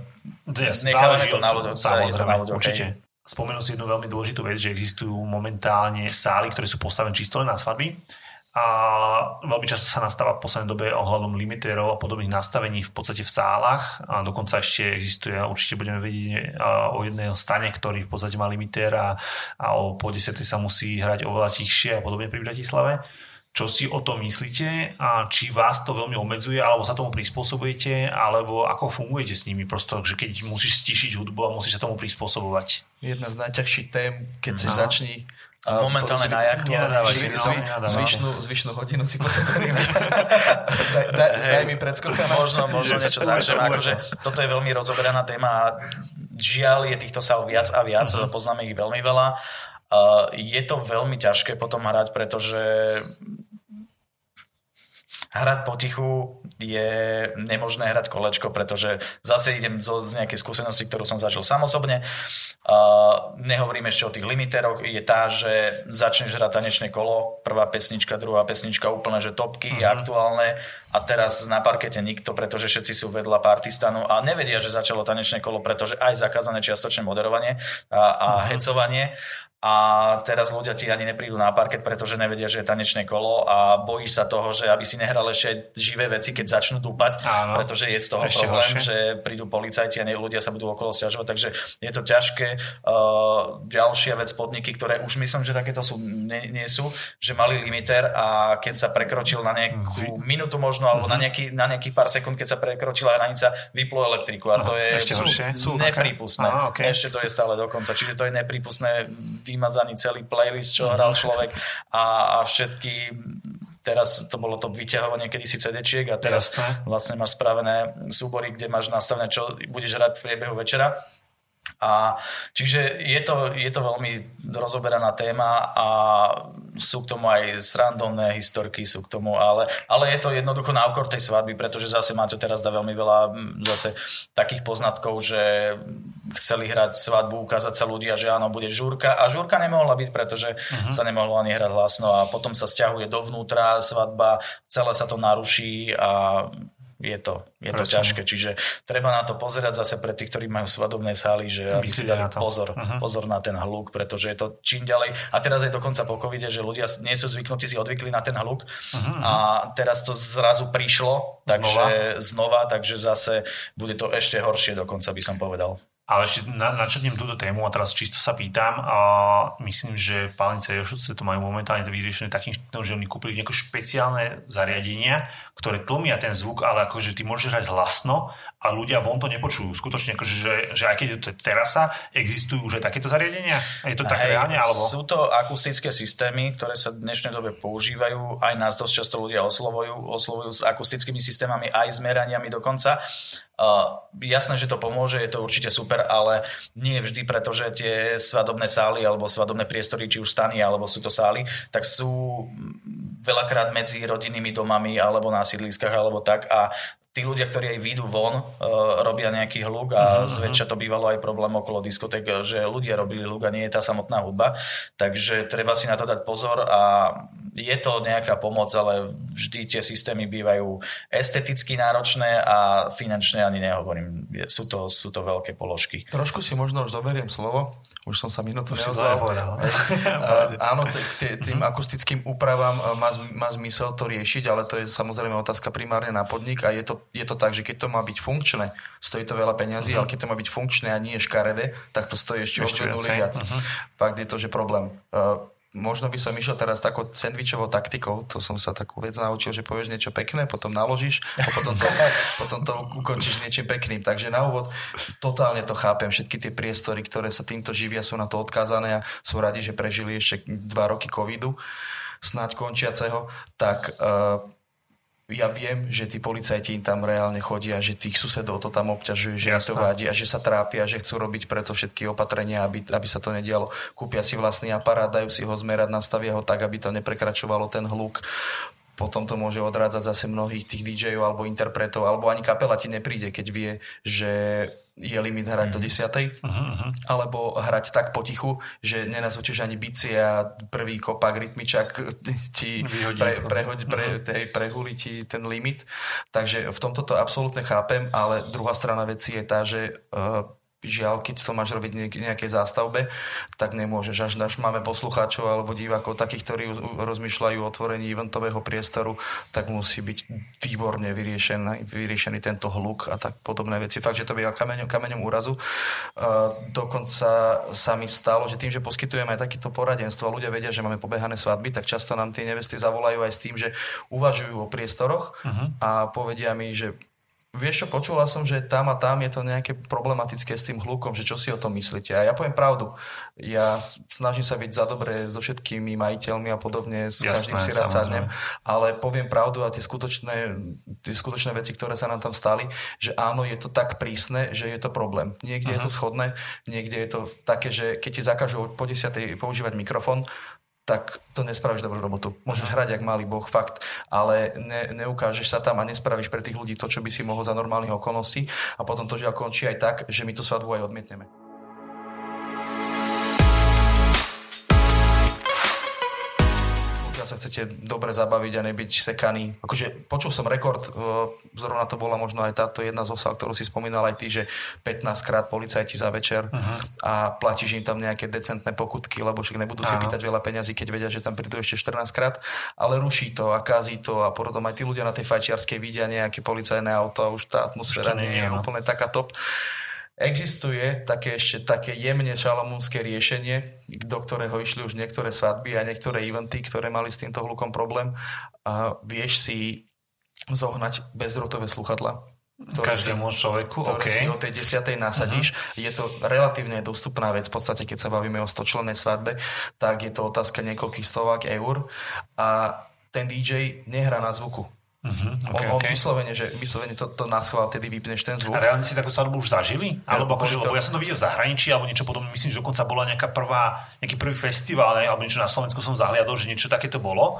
yes, nechávame to na ľuďoch. Samozrejme, na určite. Spomenul si jednu veľmi dôležitú vec, že existujú momentálne sály, ktoré sú postavené čisto len na svadby a veľmi často sa nastáva v poslednej dobe ohľadom limitérov a podobných nastavení v podstate v sálach a dokonca ešte existuje, určite budeme vedieť o jedného stane, ktorý v podstate má limitér a, a o po 10 sa musí hrať oveľa tichšie a podobne pri Bratislave. Čo si o tom myslíte a či vás to veľmi obmedzuje, alebo sa tomu prispôsobujete, alebo ako fungujete s nimi, prosto, že keď musíš stišiť hudbu a musíš sa tomu prispôsobovať? Jedna z najťažších tém, keď sa začni a momentálne najaktuálnejšie. Zvyšnú, zvyšnú hodinu si potom daj, daj, daj mi predskokané. Možno, možno niečo začnem. Akože, toto je veľmi rozoberaná téma a žiaľ je týchto sál viac a viac, uh-huh. poznáme ich veľmi veľa. Uh, je to veľmi ťažké potom hrať, pretože hrať potichu je nemožné hrať kolečko, pretože zase idem zo, z nejakej skúsenosti, ktorú som zažil sám osobne. Uh, nehovorím ešte o tých limiteroch, je tá, že začneš hrať tanečné kolo, prvá pesnička, druhá pesnička, úplne, že topky, uh-huh. aktuálne a teraz na parkete nikto, pretože všetci sú vedľa partistanu a nevedia, že začalo tanečné kolo, pretože aj zakázané čiastočné moderovanie a, a uh-huh. hecovanie a teraz ľudia ti ani neprídu na parket, pretože nevedia, že je tanečné kolo a bojí sa toho, že aby si nehral ešte živé veci, keď začnú dúpať, Áno, pretože je z toho problém, horšie. že prídu policajti a ľudia sa budú okolo stiažovať, takže je to ťažké. Uh, ďalšia vec, podniky, ktoré už myslím, že takéto sú, nie, nie sú, že mali limiter a keď sa prekročil na nejakú minútu možno, alebo mm-hmm. na, nejaký, na nejakých pár sekúnd, keď sa prekročila hranica, vyplo elektriku a to je ešte horšie. Sú, neprípustné. Aha, okay. Ešte to je stále dokonca. Čiže to je neprípustné vymazaný celý playlist, čo hral mhm. človek a, a všetky teraz to bolo to vyťahovanie kedysi CD-čiek a teraz Jasne. vlastne máš spravené súbory, kde máš nastavené, čo budeš hrať v priebehu večera a čiže je to, je to veľmi rozoberaná téma a sú k tomu aj srandovné historky, sú k tomu, ale, ale je to jednoducho na okor tej svadby, pretože zase máte teraz dá veľmi veľa zase takých poznatkov, že chceli hrať svadbu, ukázať sa ľudia, že áno, bude žúrka a žúrka nemohla byť, pretože uh-huh. sa nemohlo ani hrať hlasno a potom sa stiahuje dovnútra svadba, celé sa to naruší a je to, je to ťažké. Čiže treba na to pozerať zase pre tých, ktorí majú svadobné sály, že aby si dali pozor, uh-huh. pozor na ten hluk, pretože je to čím ďalej. A teraz aj dokonca po covide, že ľudia nie sú zvyknutí, si odvykli na ten hluk uh-huh. a teraz to zrazu prišlo, takže znova. znova, takže zase bude to ešte horšie dokonca by som povedal. Ale ešte na, túto tému a teraz čisto sa pýtam. A myslím, že Pálnice Jošovce to majú momentálne vyriešené takým štýlom, že oni kúpili nejaké špeciálne zariadenia, ktoré tlmia ten zvuk, ale akože ty môžeš hrať hlasno a ľudia von to nepočujú. Skutočne, akože, že, že aj keď je to terasa, existujú už aj takéto zariadenia? Je to tak Hej, reálne? Alebo... Sú to akustické systémy, ktoré sa v dnešnej dobe používajú. Aj nás dosť často ľudia oslovujú, oslovujú s akustickými systémami, aj s meraniami dokonca. Uh, jasné, že to pomôže, je to určite super, ale nie vždy, pretože tie svadobné sály alebo svadobné priestory, či už stany alebo sú to sály, tak sú veľakrát medzi rodinnými domami alebo na sídliskách alebo tak a tí ľudia, ktorí aj výjdu von, uh, robia nejaký hluk a uh-huh. zväčša to bývalo aj problém okolo diskotek, že ľudia robili hluk a nie je tá samotná hudba. Takže treba si na to dať pozor a je to nejaká pomoc, ale vždy tie systémy bývajú esteticky náročné a finančné ani nehovorím. Sú to, sú to veľké položky. Trošku si možno už doberiem slovo. Už som sa minútu neozval. Áno, tým akustickým úpravám má, má zmysel to riešiť, ale to je samozrejme otázka primárne na podnik a je to je to tak, že keď to má byť funkčné, stojí to veľa peňazí, uh-huh. ale keď to má byť funkčné a nie škaredé, tak to stojí ešte, ešte viac. viac. Uh-huh. Fakt je to, že problém. Uh, možno by som išiel teraz takou sandvičovou taktikou, to som sa takú vec naučil, že povieš niečo pekné, potom naložíš a potom to, potom to ukončíš niečím pekným. Takže na úvod totálne to chápem, všetky tie priestory, ktoré sa týmto živia, sú na to odkázané a sú radi, že prežili ešte dva roky covidu snáď končiaceho, tak uh, ja viem, že tí policajti im tam reálne chodia, že tých susedov to tam obťažuje, že im to vadí a že sa trápia, že chcú robiť preto všetky opatrenia, aby, aby sa to nedialo. Kúpia si vlastný aparát, dajú si ho zmerať, nastavia ho tak, aby to neprekračovalo ten hluk potom to môže odrádzať zase mnohých tých DJov alebo interpretov, alebo ani kapela ti nepríde, keď vie, že je limit hrať do 10. Uh-huh, uh-huh. Alebo hrať tak potichu, že nenazvučíš ani bicie a prvý kopak, rytmičak ti pre, prehoď, pre, uh-huh. prehuli ti ten limit. Takže v tomto to absolútne chápem, ale druhá strana veci je tá, že uh, žiaľ, keď to máš robiť nejakej zástavbe, tak nemôžeš. Až, až máme poslucháčov alebo divákov takých, ktorí rozmýšľajú o otvorení eventového priestoru, tak musí byť výborne vyriešený, vyriešený tento hluk a tak podobné veci. Fakt, že to býva kameňom, kameňom úrazu. Uh, dokonca sa mi stalo, že tým, že poskytujeme aj takéto poradenstvo ľudia vedia, že máme pobehané svadby, tak často nám tie nevesty zavolajú aj s tým, že uvažujú o priestoroch uh-huh. a povedia mi, že Vieš čo, počula som, že tam a tam je to nejaké problematické s tým hlukom, že čo si o tom myslíte. A ja poviem pravdu. Ja snažím sa byť za dobré so všetkými majiteľmi a podobne, s Jasné, každým si rád sadnem, ale poviem pravdu a tie skutočné, tie skutočné veci, ktoré sa nám tam stali, že áno, je to tak prísne, že je to problém. Niekde uh-huh. je to mhm. schodné, niekde je to také, že keď ti zakážu po desiatej používať mikrofón, tak to nespravíš dobrú robotu. Môžeš hrať, jak malý boh, fakt, ale ne, neukážeš sa tam a nespravíš pre tých ľudí to, čo by si mohol za normálnych okolností a potom to žiaľ končí aj tak, že my tú svadbu aj odmietneme. Sa chcete dobre zabaviť a nebyť sekaný. Akože počul som rekord, e, zrovna to bola možno aj táto jedna z osal, ktorú si spomínal aj ty, že 15 krát policajti za večer uh-huh. a platíš im tam nejaké decentné pokutky, lebo však nebudú si uh-huh. pýtať veľa peňazí, keď vedia, že tam prídu ešte 14 krát, ale ruší to a kazí to a potom aj tí ľudia na tej fajčiarskej vidia nejaké policajné auto a už tá atmosféra nie je no. úplne taká top. Existuje také ešte také jemne šalamúnske riešenie, do ktorého išli už niektoré svadby a niektoré eventy, ktoré mali s týmto hlukom problém. A vieš si zohnať bezrotové sluchadla, ktoré Každému si, človeku, ktoré okay. si o tej desiatej nasadíš. Uh-huh. Je to relatívne dostupná vec, v podstate keď sa bavíme o 100 člennej svadbe, tak je to otázka niekoľkých stovák eur a ten DJ nehrá na zvuku. Uh-huh, okay, on, on okay. vyslovene, že vyslovene to, to nás chvál, tedy vypneš ten zvuk. A reálne si takú svadbu už zažili? Alebo akože, to... lebo ja som to videl v zahraničí, alebo niečo podobné, myslím, že dokonca bola nejaká prvá, nejaký prvý festival, ne? alebo niečo na Slovensku som zahliadol, že niečo takéto bolo.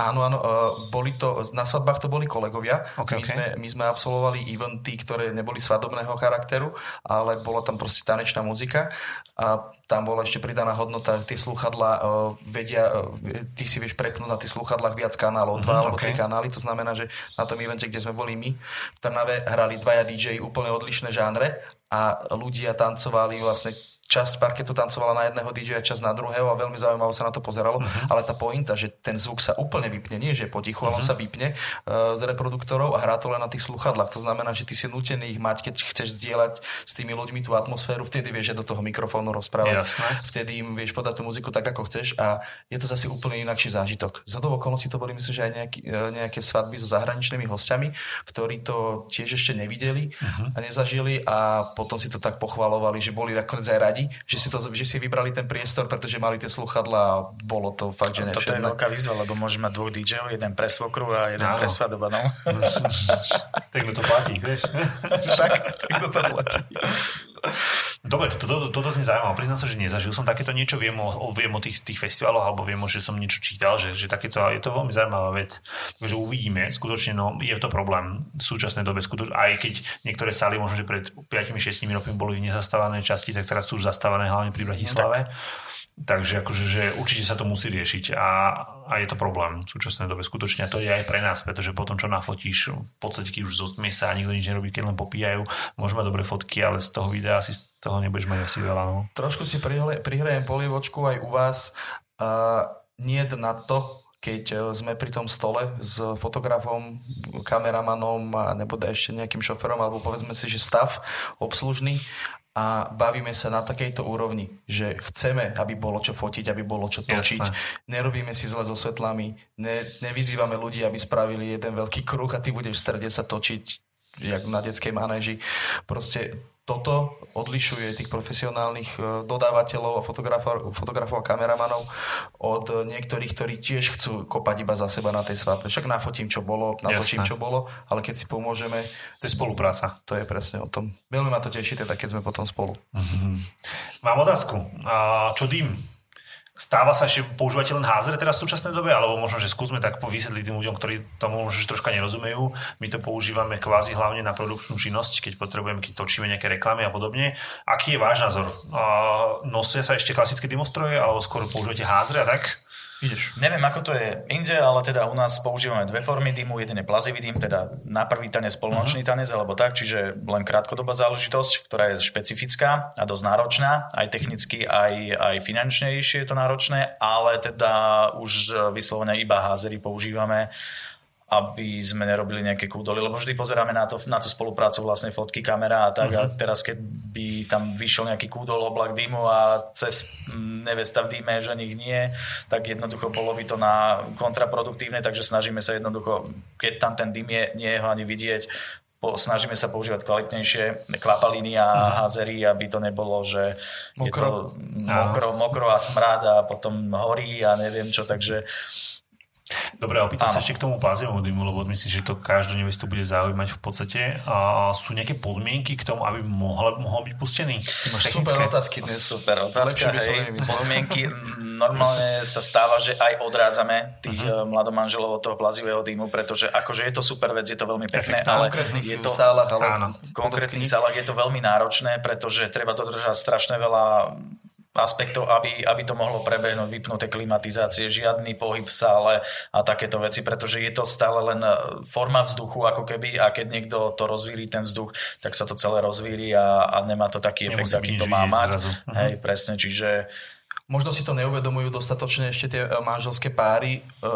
Áno, áno, uh, boli to, na svadbách to boli kolegovia. Okay, my, okay. Sme, my sme absolvovali eventy, ktoré neboli svadobného charakteru, ale bola tam proste tanečná muzika a tam bola ešte pridaná hodnota, tie sluchadla uh, vedia, uh, ty si vieš prepnúť na tých sluchadlách viac kanálov, dva mm-hmm, alebo okay. tri kanály, to znamená, že na tom evente, kde sme boli my, v Trnave hrali dvaja DJ úplne odlišné žánre a ľudia tancovali vlastne časť parketu tancovala na jedného DJ a časť na druhého a veľmi zaujímavo sa na to pozeralo, uh-huh. ale tá pointa, že ten zvuk sa úplne vypne, nie že potichu, uh-huh. ale on mhm. sa vypne uh, z reproduktorov a hrá to len na tých sluchadlách. To znamená, že ty si nutený ich mať, keď chceš zdieľať s tými ľuďmi tú atmosféru, vtedy vieš, že do toho mikrofónu rozprávať. Jasné. Vtedy im vieš podať tú muziku tak, ako chceš a je to zase úplne inakší zážitok. Z okolností to boli, myslím, že aj nejaký, e, nejaké svadby so zahraničnými hostiami, ktorí to tiež ešte nevideli uh-huh. a nezažili a potom si to tak pochvalovali, že boli nakoniec aj radi, radi, že si, to, že si vybrali ten priestor, pretože mali tie sluchadla a bolo to fakt, že nevšetné. Toto je veľká výzva, lebo môžeme mať dvoch DJ-ov, jeden pre svokru a jeden Áno. pre svadobanu. tak to platí, vieš? tak, tak to platí. Dobre, toto, to, to znie zaujímavé. Priznám sa, že nezažil som takéto niečo, viem o, viem o tých, tých festivaloch, alebo viem, že som niečo čítal, že, že takéto, je to veľmi zaujímavá vec. Takže uvidíme, skutočne, no, je to problém v súčasnej dobe, skutočne, aj keď niektoré sály možno, že pred 5-6 rokmi boli nezastávané časti, tak teraz sú už zastávané hlavne pri Bratislave. No, tak Takže akože, že určite sa to musí riešiť a, a je to problém v súčasnej dobe skutočne. A to je aj pre nás, pretože potom, čo nafotíš, v podstate, keď už zostmie sa a nikto nič nerobí, keď len popíjajú, môžeme mať dobré fotky, ale z toho videa asi z toho nebudeš mať asi veľa. No. Trošku si prihrajem polievočku aj u vás. Uh, nie na to, keď e, sme pri tom stole s fotografom, kameramanom a nebude ešte nejakým šoferom, alebo povedzme si, že stav obslužný a bavíme sa na takejto úrovni, že chceme, aby bolo čo fotiť, aby bolo čo točiť. Jasne. Nerobíme si zle so svetlami, ne, nevyzývame ľudí, aby spravili jeden veľký kruh a ty budeš v strede sa točiť jak na detskej manéži. Proste toto odlišuje tých profesionálnych e, dodávateľov a fotografov, fotografov a kameramanov od niektorých, ktorí tiež chcú kopať iba za seba na tej svadbe. Však nafotím, čo bolo, natočím, čo bolo, ale keď si pomôžeme... To je spolupráca. To je presne o tom. Veľmi ma to teší, teda keď sme potom spolu. Mm-hmm. Mám otázku. A čo dým? Stáva sa ešte, používate len házere teraz v súčasnej dobe, alebo možno, že skúsme tak vysvetliť tým ľuďom, ktorí tomu že troška nerozumejú. My to používame kvázi hlavne na produkčnú činnosť, keď potrebujeme, keď točíme nejaké reklamy a podobne. Aký je váš názor? Nosia sa ešte klasické dymostroje, alebo skôr používate házre a tak? Ideš. Neviem, ako to je inde, ale teda u nás používame dve formy dymu. Jeden je plazivý dym, teda na prvý tanec, polnočný uh-huh. tanec, alebo tak, čiže len krátkodobá záležitosť, ktorá je špecifická a dosť náročná, aj technicky, aj, aj finančnejšie je to náročné, ale teda už vyslovene iba házery používame aby sme nerobili nejaké kúdoly, lebo vždy pozeráme na, to, na tú spoluprácu vlastne fotky, kamera a tak. Uh-huh. A mhm. teraz, keď by tam vyšiel nejaký kúdol, oblak dymu a cez nevesta v dýme, že nich nie, tak jednoducho bolo by to na kontraproduktívne, takže snažíme sa jednoducho, keď tam ten dym je, nie je ho ani vidieť, po, snažíme sa používať kvalitnejšie kvapaliny a uh-huh. házery, aby to nebolo, že mokro. je to mokro, mokro a smrad a potom horí a neviem čo, takže Dobre, opýtam sa ešte k tomu plaziovému dymu, lebo myslím, že to každú nevestu bude zaujímať v podstate. A sú nejaké podmienky k tomu, aby mohol, mohol byť pustený? máš super otázky dnes. Super otázka, hej. Podmienky. Normálne sa stáva, že aj odrádzame tých uh-huh. mladomanželov od toho plazivého dymu, pretože akože je to super vec, je to veľmi pekné, ale je to, sálach, ale áno, v konkrétnych sálach je to veľmi náročné, pretože treba dodržať strašne veľa aspektov, aby, aby to mohlo prebehnúť, vypnuté klimatizácie, žiadny pohyb v sále a takéto veci, pretože je to stále len e, forma vzduchu ako keby a keď niekto to rozvíri ten vzduch, tak sa to celé rozvíri a, a nemá to taký efekt, aký to má mať. Hej, presne, čiže možno si to neuvedomujú dostatočne ešte tie e, manželské páry, e,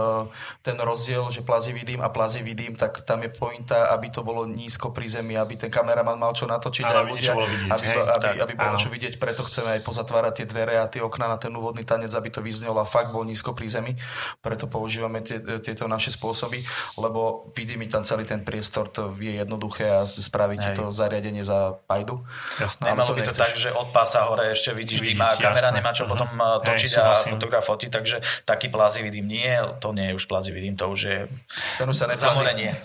ten rozdiel, že plazivý dým a plazivý dým, tak tam je pointa, aby to bolo nízko pri zemi, aby ten kameraman mal čo natočiť a ľudia, vidieť, aby, hej, aby, tak, aby bolo áno. čo vidieť, preto chceme aj pozatvárať tie dvere a tie okna na ten úvodný tanec, aby to vyznelo a fakt bol nízko pri zemi, preto používame tie, tieto naše spôsoby, lebo vidí mi tam celý ten priestor, to je jednoduché a spravíte to zariadenie za pajdu. Jasné, Nemalo by to tak, že od pása hore ešte vidíš, vidíš dým a kamera nemá čo uh-huh. potom točiť Hej, a fotograf fotiť, takže taký plazivý dým nie, to nie je už plazivý dým, to už je Ten už sa zamorenie.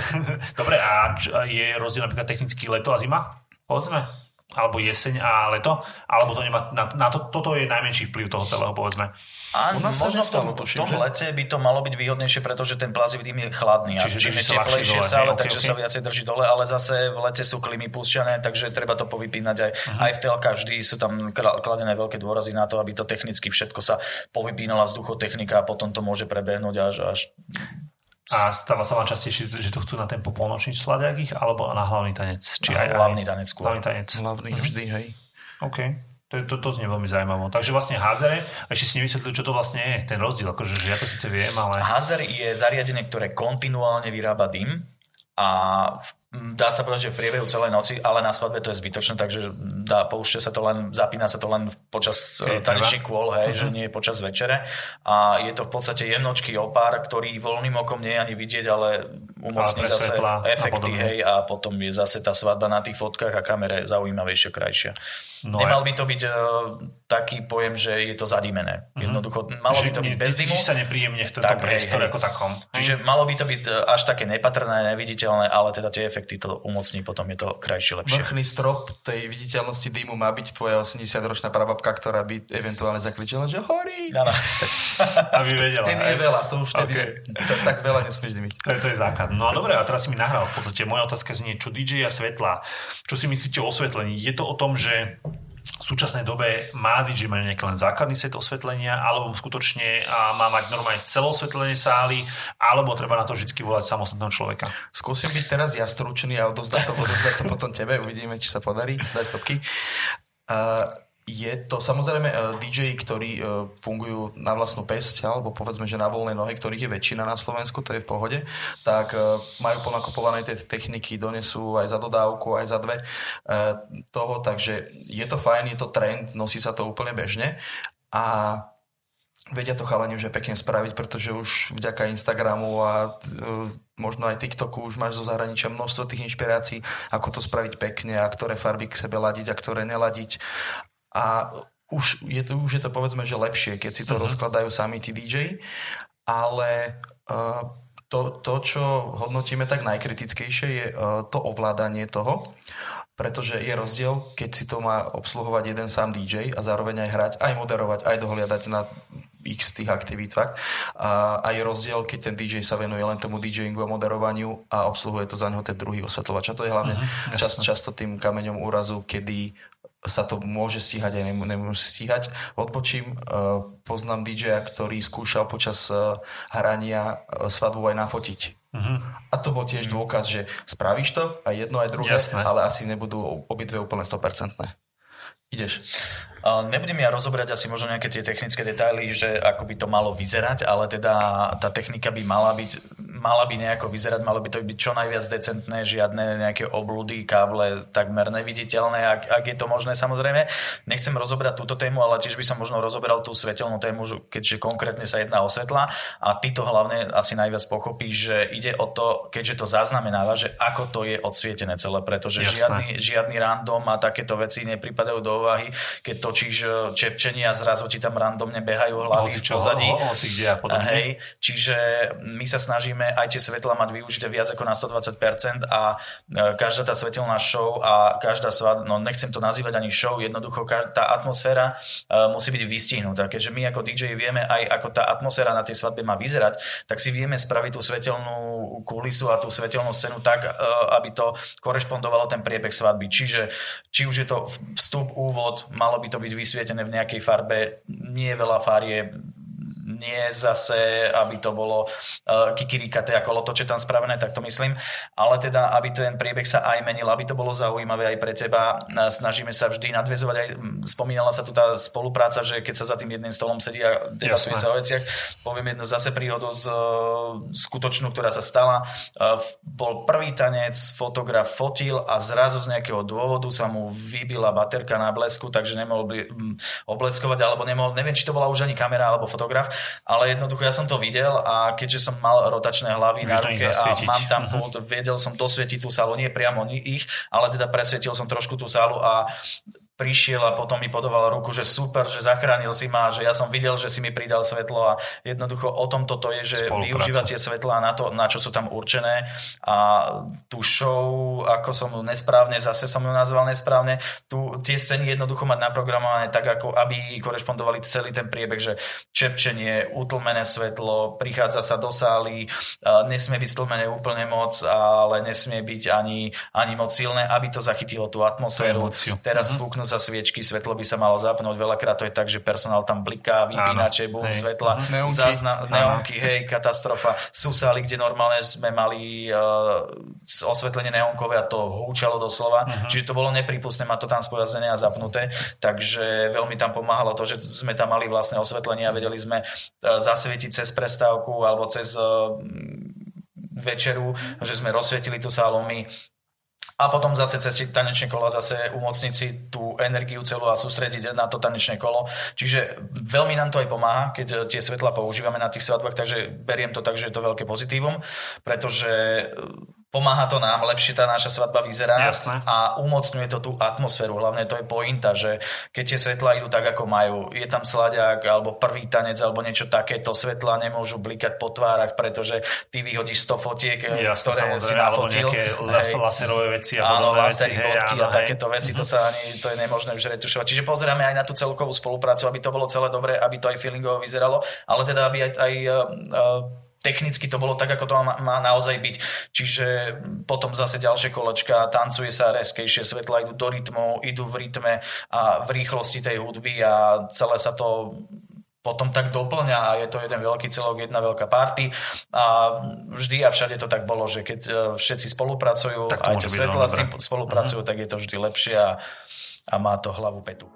Dobre, a je rozdiel napríklad technický leto a zima? Povedzme alebo jeseň a leto, alebo to nemá, na, na to, toto je najmenší vplyv toho celého, povedzme. A možno v tom, tuším, v tom lete by to malo byť výhodnejšie, pretože ten plazivý dým je chladný. Čiže a čím je teplejšie sa, ale okay, takže okay. sa viacej drží dole, ale zase v lete sú klimy púšťané, takže treba to povypínať aj, uh-huh. aj v telkách. Vždy sú tam kladené veľké dôrazy na to, aby to technicky všetko sa povypínala vzduchotechnika a potom to môže prebehnúť až, až a stáva sa vám častejšie, že to chcú na ten popolnočný sladiak ich, alebo na hlavný tanec? Či na aj, hlavný tanec skôr. Hlavný tanec. Hlavný uh-huh. vždy, hej. OK. To To, to, znie veľmi zaujímavé. Takže vlastne házere, a ešte si nevysvetlil, čo to vlastne je, ten rozdiel. Akože, že ja to síce viem, ale... Házer je zariadenie, ktoré kontinuálne vyrába dym a dá sa povedať, že v priebehu celej noci, ale na svadbe to je zbytočné, takže dá, poušťa sa to len, zapína sa to len počas Keď tanečných kôl, hej, uh-huh. že nie počas večere. A je to v podstate jemnočký opár, ktorý voľným okom nie je ani vidieť, ale umocní zase efekty, a hej, a potom je zase tá svadba na tých fotkách a kamere zaujímavejšia, krajšia. No Nemal by to byť uh, taký pojem, že je to zadímené. Uh-huh. Jednoducho, malo že by to byť bez dymu. sa nepríjemne v tomto priestore ako takom. Čiže malo by to byť e, až také nepatrné, neviditeľné, ale teda tie efekty to umocní, potom je to krajšie, lepšie. Vrchný strop tej viditeľnosti dymu má byť tvoja 80-ročná prababka, ktorá by eventuálne zakričala, že horí. Ano. Aby vedela. Vtedy je veľa, to už vtedy okay. je, tak veľa nesmieš dymiť. To je, to je základ. No a dobre, a teraz si mi nahral. V podstate moja otázka znie, čo DJ a svetla. Čo si myslíte o osvetlení? Je to o tom, že v súčasnej dobe má DJ mať nejaký len základný set osvetlenia, alebo skutočne má mať normálne celé osvetlenie sály, alebo treba na to vždy volať samostatného človeka. Skúsim byť teraz ja stručný a odovzdať to, odovzdať to potom tebe, uvidíme, či sa podarí. Daj stopky. Uh, je to samozrejme eh, DJ, ktorí eh, fungujú na vlastnú pesť, alebo povedzme, že na voľnej nohe, ktorých je väčšina na Slovensku, to je v pohode, tak eh, majú ponakopované tie techniky, donesú aj za dodávku, aj za dve toho, takže je to fajn, je to trend, nosí sa to úplne bežne a vedia to chalani už pekne spraviť, pretože už vďaka Instagramu a možno aj TikToku už máš zo zahraničia množstvo tých inšpirácií, ako to spraviť pekne a ktoré farby k sebe ladiť a ktoré neladiť a už je to, už je to povedzme, že lepšie, keď si to uh-huh. rozkladajú sami tí DJ, ale uh, to, to, čo hodnotíme tak najkritickejšie, je uh, to ovládanie toho, pretože je rozdiel, keď si to má obsluhovať jeden sám DJ a zároveň aj hrať, aj moderovať, aj dohliadať na x tých aktivít fakt. A, a je rozdiel, keď ten DJ sa venuje len tomu DJingu a moderovaniu a obsluhuje to za neho ten druhý osvetľovač. A to je hlavne uh-huh, čas, často tým kameňom úrazu, kedy sa to môže stíhať aj nemôže stíhať. Odbočím, e, poznám DJ, ktorý skúšal počas e, hrania e, svadbu aj nafotiť. Uh-huh. A to bol tiež dôkaz, že spravíš to, aj jedno, aj druhé, Jasné. ale asi nebudú obidve úplne 100%. Ideš. Nebudem ja rozobrať asi možno nejaké tie technické detaily, že ako by to malo vyzerať, ale teda tá technika by mala byť mala by nejako vyzerať, malo by to byť čo najviac decentné, žiadne nejaké oblúdy, káble takmer neviditeľné, ak, ak je to možné samozrejme. Nechcem rozobrať túto tému, ale tiež by som možno rozoberal tú svetelnú tému, keďže konkrétne sa jedná o svetla a ty to hlavne asi najviac pochopíš, že ide o to, keďže to zaznamenáva, že ako to je odsvietené celé, pretože žiadny, žiadny random a takéto veci nepripadajú do úvahy, keď točíš e, čepčenie a zrazu ti tam randomne behajú hlavy v pozadí. kde a Hej, čiže my sa snažíme aj tie svetla mať využité viac ako na 120% a e, každá tá svetelná show a každá svadba, no nechcem to nazývať ani show, jednoducho tá atmosféra e, musí byť vystihnutá. Keďže my ako DJ vieme aj ako tá atmosféra na tej svadbe má vyzerať, tak si vieme spraviť tú svetelnú kulisu a tú svetelnú scénu tak, e, aby to korešpondovalo ten priebeh svadby. Čiže či už je to vstup, úvod, malo by to byť vysvietené v nejakej farbe, nie veľa farie, nie zase, aby to bolo uh, kikirikaté ako loto, čo tam spravené, tak to myslím, ale teda, aby ten priebeh sa aj menil, aby to bolo zaujímavé aj pre teba. Snažíme sa vždy nadvezovať aj, spomínala sa tu tá spolupráca, že keď sa za tým jedným stolom sedí a debatuje sa o veciach, poviem jednu zase príhodu z, skutočnú, ktorá sa stala. Uh, bol prvý tanec, fotograf fotil a zrazu z nejakého dôvodu sa mu vybila baterka na blesku, takže nemohol by obleskovať, alebo nemohol, neviem, či to bola už ani kamera alebo fotograf ale jednoducho ja som to videl a keďže som mal rotačné hlavy Víš na ruke a mám tam uh-huh. pult, vedel som dosvietiť tú sálu, nie priamo ich, ale teda presvietil som trošku tú sálu a prišiel a potom mi podoval ruku, že super, že zachránil si ma, že ja som videl, že si mi pridal svetlo a jednoducho o tom toto je, že využívať tie svetlá na to, na čo sú tam určené. A tú show, ako som ju nesprávne, zase som ju nazval nesprávne, tu, tie scény jednoducho mať naprogramované tak, ako aby korešpondovali celý ten priebeh, že čepčenie, utlmené svetlo, prichádza sa do sály, nesmie byť stlmené úplne moc, ale nesmie byť ani, ani moc silné, aby to zachytilo tú atmosféru. Teraz uh-huh sa sviečky, svetlo by sa malo zapnúť. Veľakrát to je tak, že personál tam bliká, vypínače, bum, svetla, Neonky. zazna, neonky, hej, katastrofa. Sú sály, kde normálne sme mali uh, osvetlenie neonkové a to húčalo doslova. Uh-huh. Čiže to bolo nepripustné mať to tam spojazené a zapnuté. Takže veľmi tam pomáhalo to, že sme tam mali vlastné osvetlenie a vedeli sme uh, zasvietiť cez prestávku alebo cez uh, večeru, že sme rozsvietili tú sálu my a potom zase cez tanečné kola zase umocniť si tú energiu celú a sústrediť na to tanečné kolo. Čiže veľmi nám to aj pomáha, keď tie svetla používame na tých svadbách, takže beriem to tak, že je to veľké pozitívum, pretože pomáha to nám, lepšie tá naša svadba vyzerá Jasné. a umocňuje to tú atmosféru. Hlavne to je pointa, že keď tie svetla idú tak, ako majú, je tam sladiak alebo prvý tanec alebo niečo takéto, svetla nemôžu blikať po tvárach, pretože ty vyhodíš 100 fotiek, Jasné, ktoré si alebo nafotil. nejaké las, laserové veci a Áno, podobné veci. hej, áno, a takéto veci, to sa ani, to je nemožné už retušovať. Čiže pozeráme aj na tú celkovú spoluprácu, aby to bolo celé dobré, aby to aj feelingovo vyzeralo, ale teda aby aj, aj uh, technicky to bolo tak, ako to má, má naozaj byť. Čiže potom zase ďalšie kolečka, tancuje sa reskejšie, svetla idú do rytmu, idú v rytme a v rýchlosti tej hudby a celé sa to potom tak doplňa a je to jeden veľký celok, jedna veľká party a vždy a všade to tak bolo, že keď e, všetci spolupracujú, aj tie svetla s tým spolupracujú, tak je to vždy lepšie a, a má to hlavu petu.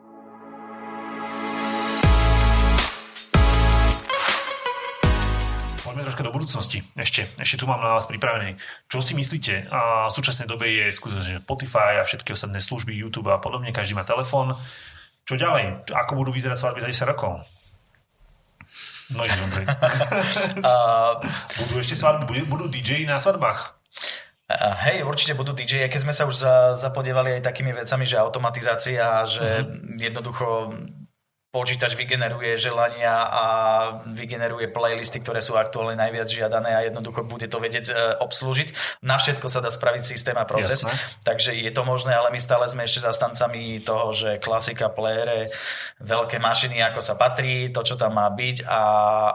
Poďme troška do budúcnosti. Ešte, ešte tu mám na vás pripravený. Čo si myslíte? A v súčasnej dobe je skutočne Spotify a všetky ostatné služby, YouTube a podobne, každý má telefón. Čo ďalej? Ako budú vyzerať svadby za 10 rokov? No je dobré. A, budú ešte svadby? Budú, budú DJ na svadbách? hej, určite budú DJ, keď sme sa už za, zapodievali aj takými vecami, že automatizácia, že jednoducho počítač vygeneruje želania a vygeneruje playlisty, ktoré sú aktuálne najviac žiadané a jednoducho bude to vedieť e, obslúžiť. Na všetko sa dá spraviť systém a proces, Jasné. takže je to možné, ale my stále sme ešte zastancami toho, že klasika, playere, veľké mašiny, ako sa patrí, to, čo tam má byť a e,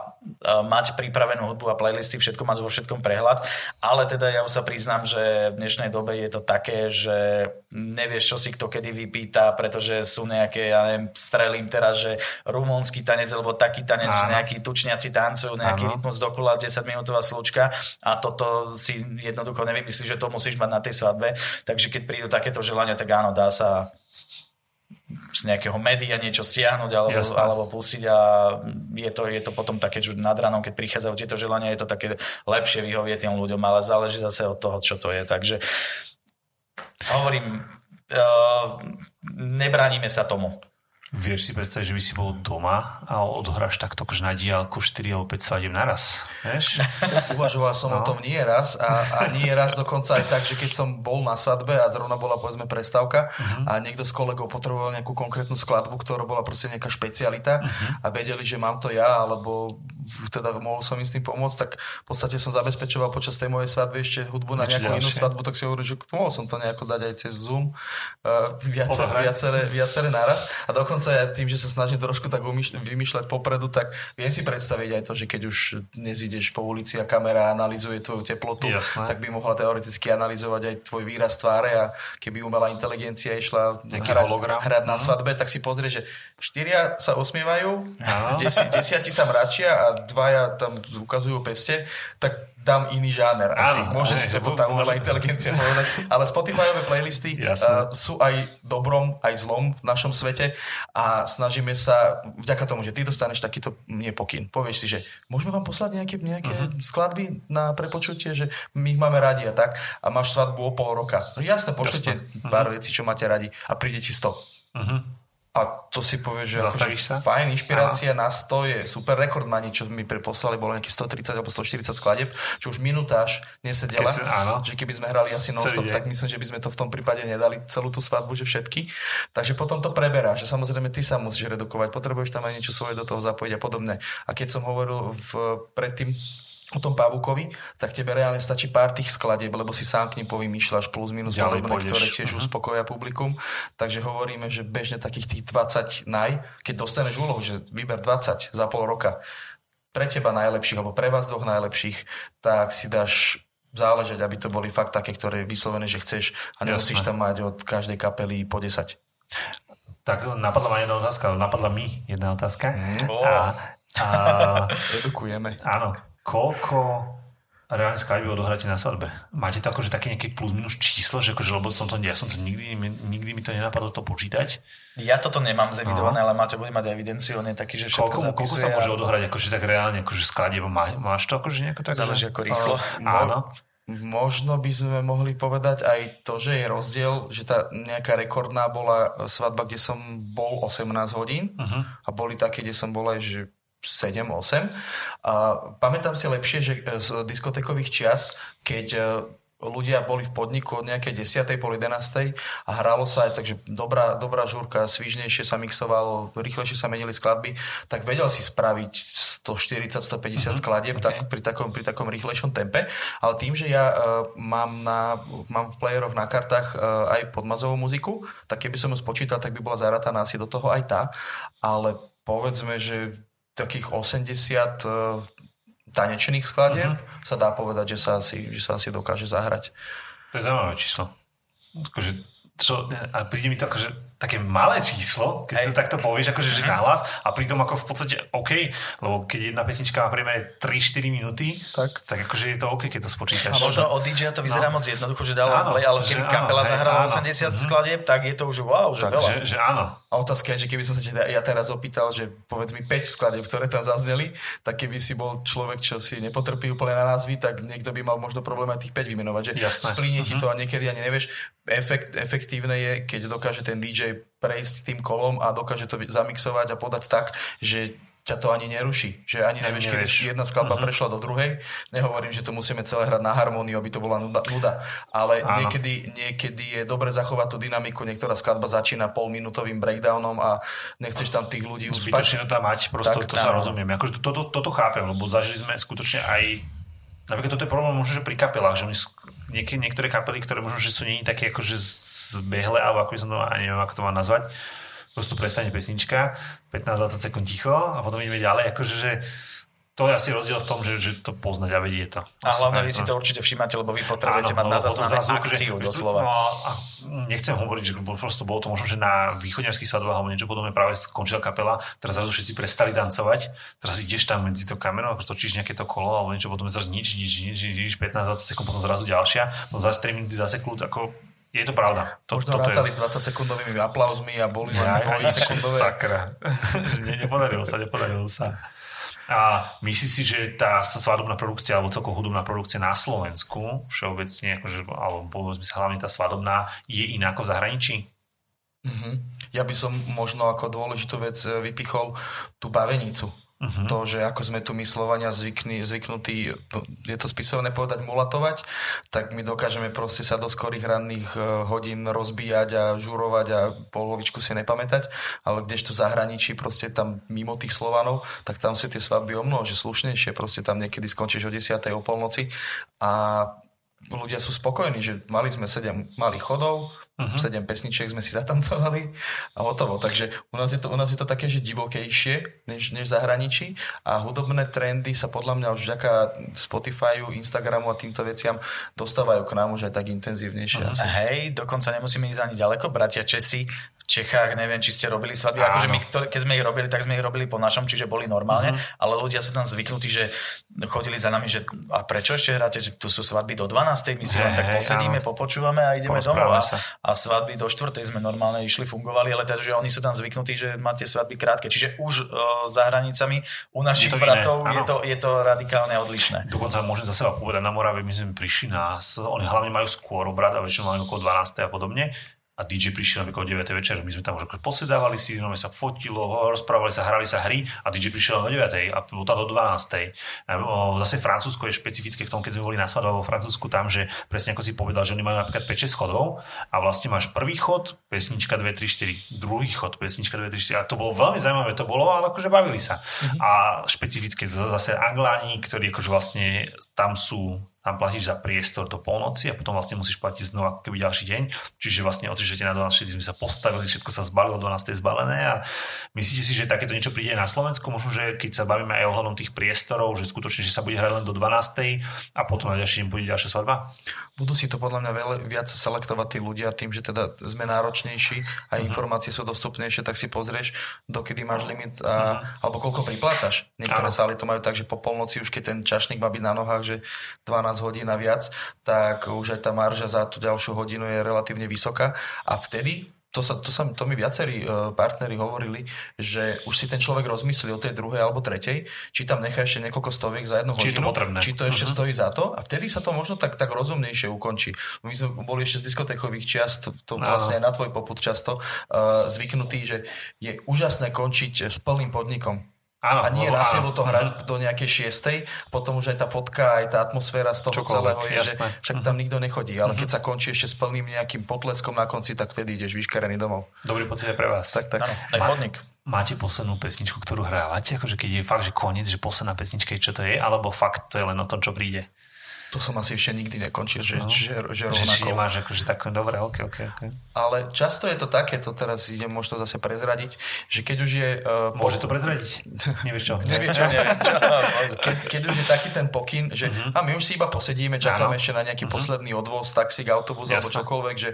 mať pripravenú hudbu a playlisty, všetko mať vo všetkom prehľad, ale teda ja už sa priznám, že v dnešnej dobe je to také, že nevieš, čo si kto kedy vypýta, pretože sú nejaké, ja neviem, strelím teraz, že rumúnsky tanec, alebo taký tanec, Áno. že nejakí tučniaci tancujú, nejaký Áno. rytmus dokola, 10 minútová slučka a toto si jednoducho nevymyslíš, že to musíš mať na tej svadbe, takže keď prídu takéto želania, tak áno, dá sa z nejakého média niečo stiahnuť alebo, alebo pustiť a je to, je to potom také, že nad ránom, keď prichádzajú tieto želania, je to také lepšie vyhovieť tým ľuďom, ale záleží zase od toho, čo to je. Takže hovorím, uh, nebránime sa tomu. Vieš si predstaviť, že by si bol doma a odohráš takto akože na diálku 4 alebo 5 svadieb naraz? Vieš? Uvažoval som No. o tom nie raz a, a nie raz dokonca aj tak, že keď som bol na svadbe a zrovna bola povedzme prestávka Mhm. a niekto z kolegov potreboval nejakú konkrétnu skladbu, ktorá bola proste nejaká špecialita Mhm. a vedeli, že mám to ja, alebo teda mohol som im s tým pomôcť, tak v podstate som zabezpečoval počas tej mojej svadby ešte hudbu na nejakú inú svadbu, tak si hovorím, že mohol som to nejako dať aj cez Zoom uh, viacer, Odohrať. viacere, viacere naraz a dokonca ja tým, že sa snažím trošku tak umýšľ- vymýšľať popredu, tak viem si predstaviť aj to, že keď už dnes ideš po ulici a kamera analizuje tvoju teplotu, Jasné. tak by mohla teoreticky analyzovať aj tvoj výraz tváre a keby umelá inteligencia išla Nejaký hrať, hologram. hrať na Mhm. svadbe, tak si pozrie, že štyria sa osmievajú, desi, desiati sa mračia a dvaja tam ukazujú peste, tak dám iný žáner asi. Áno, Môže hej, si to to tá umelá inteligencia povedať. Ale Spotifyové playlisty uh, sú aj dobrom, aj zlom v našom svete a snažíme sa, vďaka tomu, že ty dostaneš takýto nie pokyn, povieš si, že môžeme vám poslať nejaké, nejaké uh-huh. skladby na prepočutie, že my ich máme radi a tak a máš svadbu o pol roka. No jasne, pošlite pár vecí, čo máte radi a príde ti 100. Mhm. A to si povieš, že Zastavíš akože sa? fajn, inšpirácia na 100 je super. Rekordmani, čo mi preposlali, bolo nejakých 130 alebo 140 skladeb, čo už minutáž nesedela. Keď si- áno. Že keby sme hrali asi non-stop, tak myslím, že by sme to v tom prípade nedali celú tú svadbu, že všetky. Takže potom to preberá, že samozrejme ty sa musíš redukovať, potrebuješ tam aj niečo svoje do toho zapojiť a podobne. A keď som hovoril v, predtým o tom Pavukovi, tak tebe reálne stačí pár tých skladieb, lebo si sám k nim povymýšľaš plus minus Ďalej podobné, pôjdeš. ktoré tiež Mhm. uspokoja publikum. Takže hovoríme, že bežne takých tých 20 naj, keď dostaneš úlohu, že vyber 20 za pol roka, pre teba najlepších, alebo pre vás dvoch najlepších, tak si dáš záležať, aby to boli fakt také, ktoré je vyslovené, že chceš a nemusíš tam mať od každej kapely po 10. Tak napadla ma jedna otázka, napadla mi jedna otázka. Mm. A, a, Edukujeme. áno, koľko reálne skladby odohráte na svadbe? Máte to akože také nejaké plus minus číslo, že akože, lebo som to, ja som to nikdy, nikdy mi to nenapadlo to počítať. Ja toto nemám zevidované, ale Maťo bude mať evidenciu, on je taký, že všetko Koľko, koľko sa môže a odohrať akože tak reálne, akože skladieb? Má, máš to akože nejako tak? Záleží že... ako rýchlo. Áno. Možno by sme mohli povedať aj to, že je rozdiel, že tá nejaká rekordná bola svadba, kde som bol 18 hodín Uh-huh. a boli také, kde som bol aj že 7-8. A pamätám si lepšie, že z diskotékových čias, keď e, ľudia boli v podniku od nejakej 10. po 11. a hralo sa aj takže dobrá, dobrá žúrka, svižnejšie sa mixovalo, rýchlejšie sa menili skladby, tak vedel si spraviť 140-150 uh-huh. skladieb okay. tak, pri, takom, pri takom rýchlejšom tempe, ale tým, že ja uh, mám, na, mám v playeroch na kartách uh, aj podmazovú muziku, tak keby som ju spočítal, tak by bola zarataná asi do toho aj tá, ale povedzme, že takých 80 uh, tanečných skladieb uh-huh. sa dá povedať, že sa, asi, že sa asi dokáže zahrať. To je zaujímavé číslo. Akože, čo, a príde mi to akože také malé číslo, keď si to takto povieš, akože že nahlas a pritom ako v podstate OK, lebo keď jedna pesnička má priemere 3-4 minúty, Tak. tak akože je to OK, keď to spočítaš. A možno od DJ to vyzerá No. moc jednoducho, že Áno, play, ale keby kapela zahrala áno. 80 Mhm. skladieb, tak je to už wow, že Tak, veľa. že, že áno. A otázka je, že keby som sa teda ja teraz opýtal, že povedz mi 5 skladieb, ktoré tam zazneli, tak keby si bol človek, čo si nepotrpí úplne na názvy, tak niekto by mal možno problém aj tých 5 vymenovať. Že Jasné. splíne ti Mhm. to a niekedy ani nevieš. Efekt, efektívne je, keď dokáže ten DJ prejsť tým kolom a dokáže to zamixovať a podať tak, že ťa to ani neruší. Že ani nevieš, kedy jedna skladba Mhm. prešla do druhej. Nehovorím, že to musíme celé hrať na harmóniu, aby to bola nuda. nuda. Ale Áno. niekedy, niekedy je dobre zachovať tú dynamiku. Niektorá skladba začína polminútovým breakdownom a nechceš tam tých ľudí uspať. Zbytočne to tam mať, prosto Tak, to sa áno. rozumiem. Akože to, toto, toto chápem, lebo zažili sme skutočne aj Napríklad toto je problém možno, že pri kapelách, že niek- niektoré kapely, ktoré možno, že sú není také akože z- zbehle, alebo ako by som to, neviem, ako to mám nazvať, prosto prestane pesnička, 15-20 sekúnd ticho a potom ideme ďalej, akože, že to je asi rozdiel v tom, že, že to poznať a vedieť to. A hlavne vy si tak, to určite všímate, lebo vy potrebujete Áno, mať na potom zazname akciu No, doslova. a nechcem hovoriť, že prosto bolo to možno, že na východňarských svadbách alebo niečo podobné práve skončila kapela, teraz zrazu všetci prestali tancovať, teraz ideš tam medzi to kamerou, ako točíš nejaké to kolo alebo niečo, potom zrazu nič, nič, nič, nič, nič 15-20 sekúnd, potom zrazu ďalšia, no za 3 minúty za sekundu, ako je to pravda. To, Možno toto je- rátali s 20 sekundovými aplauzmi a boli len ja, ja, dvoj sekundové. Sakra. ne, nepodarilo sa, nepodarilo sa. A myslíš si, že tá svadobná produkcia alebo celkovo hudobná produkcia na Slovensku všeobecne, akože, alebo povedzme sa hlavne tá svadobná, je iná ako v zahraničí? Mhm. Ja by som možno ako dôležitú vec e, vypichol tú bavenicu. Mhm. To, že ako sme tu my Slovania zvykní, zvyknutí, je to spisovné povedať, mulatovať, tak my dokážeme proste sa do skorých ranných e, hodín rozbíjať a žurovať a polovičku si nepamätať, ale kdežto v zahraničí proste tam mimo tých Slovanov, tak tam sú tie svadby o mnoho, že slušnejšie, proste tam niekedy skončíš o 10. o polnoci a ľudia sú spokojní, že mali sme 7 malých chodov. Uh-huh. 7 pesničiek sme si zatancovali a hotovo. Takže u nás je to, u nás je to také, že divokejšie než, než v zahraničí a hudobné trendy sa podľa mňa už vďaka Spotifyu, Instagramu a týmto veciam dostávajú k nám už aj tak intenzívnejšie. Uh-huh. Asi. Hej, dokonca nemusíme ísť ani ďaleko. Bratia Česi Čechách, neviem, či ste robili svadby. Akože my, keď sme ich robili, tak sme ich robili po našom, čiže boli normálne, Mhm. ale ľudia sú tam zvyknutí, že chodili za nami, že a prečo ešte hráte, že tu sú svadby do 12. My si len Hej, tak posedíme, áno. popočúvame a ideme Porozprávame domov. A, sa. a svadby do 4. sme normálne išli, fungovali, ale teda, že oni sú tam zvyknutí, že máte svadby krátke. Čiže už uh, za hranicami u našich Je bratov je to, je to radikálne odlišné. Dokonca môžem za seba povedať, na Morave my sme prišli na, oni hlavne majú skôr obrad a väčšinou majú okolo 12. a podobne a DJ prišiel napríklad o 9. večer, my sme tam už akože posedávali si, no, sa fotilo, rozprávali sa, hrali sa hry a DJ prišiel o 9. a bol tam do 12. A, o, Zase Francúzsko je špecifické v tom, keď sme boli na svadbe vo Francúzsku tam, že presne ako si povedal, že oni majú napríklad 5-6 chodov a vlastne máš prvý chod, pesnička 2, 3, 4, druhý chod, pesnička 2, 3, 4 a to bolo veľmi zaujímavé, to bolo, ale akože bavili sa. A špecifické zase Angláni, ktorí akože vlastne tam sú tam platíš za priestor do polnoci a potom vlastne musíš platiť znova ako keby ďalší deň. Čiže vlastne o 3 na 12 sme sa postavili, všetko sa zbalilo, 12 je zbalené a myslíte si, že takéto niečo príde na Slovensku? Možno, že keď sa bavíme aj ohľadom tých priestorov, že skutočne, že sa bude hrať len do 12 a potom na ďalší deň bude ďalšia svadba? Budú si to podľa mňa veľa, viac selektovať tí ľudia tým, že teda sme náročnejší a uh-huh. informácie sú dostupnejšie, tak si pozrieš, dokedy máš limit a, uh-huh. alebo koľko priplácaš. Niektoré uh-huh. sály to majú tak, že po polnoci už keď ten čašník má byť na nohách, že 12 hodín a viac, tak už aj tá marža za tú ďalšiu hodinu je relatívne vysoká. A vtedy to, sa, to, sa, to mi viacerí uh, partneri hovorili, že už si ten človek rozmyslí o tej druhej alebo tretej, či tam nechá ešte niekoľko stoviek za jednu či hodinu, to či to ešte uh-huh. stojí za to. A vtedy sa to možno tak, tak rozumnejšie ukončí. My sme boli ešte z diskotékových čiast, to vlastne aj na tvoj poput často, uh, zvyknutí, že je úžasné končiť s plným podnikom Áno, a nie na silu to hrať do nejakej šiestej, potom už aj tá fotka, aj tá atmosféra z toho Čokoľvek, celého je, jasné. že však tam mhm. nikto nechodí, ale mm-hmm. keď sa končí ešte s plným nejakým potleskom na konci, tak vtedy ideš vyškarený domov. Dobrý pocit aj pre vás. Tak, tak. Áno, aj chodník. Máte poslednú pesničku, ktorú hrávate? Akože keď je fakt, že koniec, že posledná pesnička je, čo to je, alebo fakt to je len o tom, čo príde? To som asi ešte nikdy nekončil, že, no. že, že rovnako. Že nemáš akože také, dobre, ok, ok, ok. Ale často je to také, to teraz idem možno zase prezradiť, že keď už je... Uh, Môže to prezradiť? Nevieš čo? Nevie čo? Ke, keď už je taký ten pokyn, že uh-huh. a my už si iba posedíme, čakáme ano. ešte na nejaký uh-huh. posledný odvoz, taxík, autobus Jasne. alebo čokoľvek, že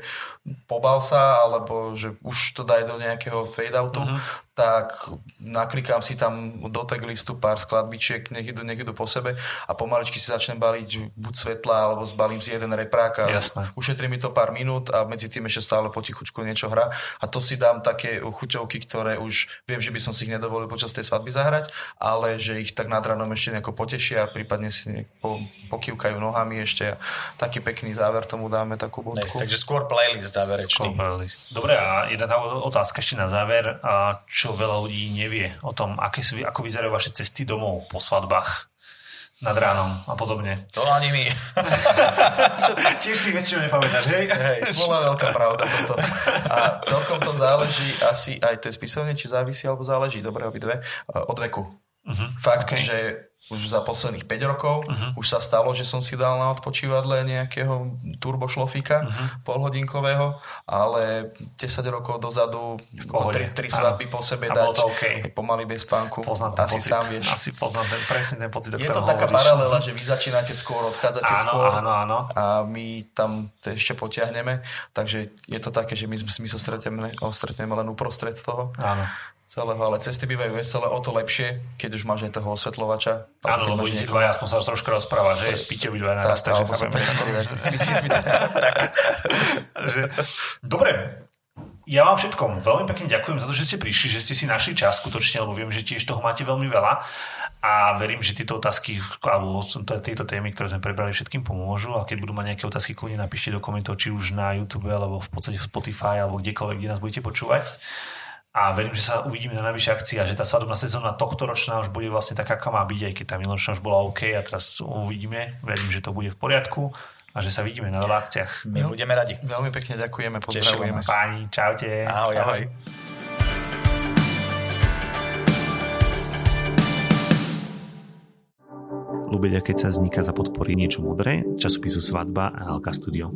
pobal sa, alebo že už to daj do nejakého fade-outu, uh-huh tak naklikám si tam do tag listu pár skladbičiek, nech idú, nech idú po sebe a pomaličky si začnem baliť buď svetla, alebo zbalím si jeden reprák a Jasné. ušetrí mi to pár minút a medzi tým ešte stále potichučku niečo hra a to si dám také chuťovky, ktoré už viem, že by som si ich nedovolil počas tej svadby zahrať, ale že ich tak nad ranom ešte nejako potešia a prípadne si po, pokývkajú nohami ešte a taký pekný záver tomu dáme takú bodku. Ne, takže skôr playlist záverečný. Skôr playlist. Dobre a jedna tá otázka ešte na záver. A čo veľa ľudí nevie o tom, aké ako vyzerajú vaše cesty domov po svadbách nad ránom a podobne. To ani my. Tiež si väčšinou nepamätáš, hej? Hej, bola veľká pravda toto. A celkom to záleží asi aj to je spisovne, či závisí alebo záleží, dobre obidve, od veku. Uh-huh. Fakt, okay. že už za posledných 5 rokov. Uh-huh. Už sa stalo, že som si dal na odpočívadle nejakého turbošlofika uh-huh. polhodinkového, ale 10 rokov dozadu tri, tri svadby po sebe a dať okay. pomaly bez spánku. Poznám ten Asi pocit. sám vieš. Asi poznám ten, presne ten pocit, Je to taká hovoríš. paralela, že vy začínate skôr, odchádzate áno, skôr áno, áno. a my tam ešte potiahneme. Takže je to také, že my, my sa stretneme, stretneme len uprostred toho. Áno celého, ale cesty bývajú veselé, o to lepšie, keď už máš aj toho osvetľovača. Áno, lebo idete dvaja, aspoň sa trošku rozprávať, že? Spíte obidva naraz, takže. Dobre, ja vám všetkom veľmi pekne ďakujem za to, že ste prišli, že ste si našli čas skutočne, lebo viem, že tiež toho máte veľmi veľa a verím, že tieto otázky alebo tieto témy, ktoré sme prebrali, všetkým pomôžu a keď budú mať nejaké otázky, kľudne napíšte do komentov, či už na YouTube alebo v podstate v Spotify alebo kdekoľvek, kde nás budete počúvať a verím, že sa uvidíme na najvyššej akcii a že tá svadobná sezóna tohto ročná už bude vlastne taká, aká má byť, aj keď tá minuloročná už bola OK a teraz uvidíme. Verím, že to bude v poriadku a že sa vidíme na veľa akciách. My no, budeme radi. Veľmi pekne ďakujeme, pozdravujeme. Páni, čaute. Ahoj, ahoj. ahoj. Lubeľa, keď sa vzniká za podpory niečo modré, časopisu Svadba a Alka Studio.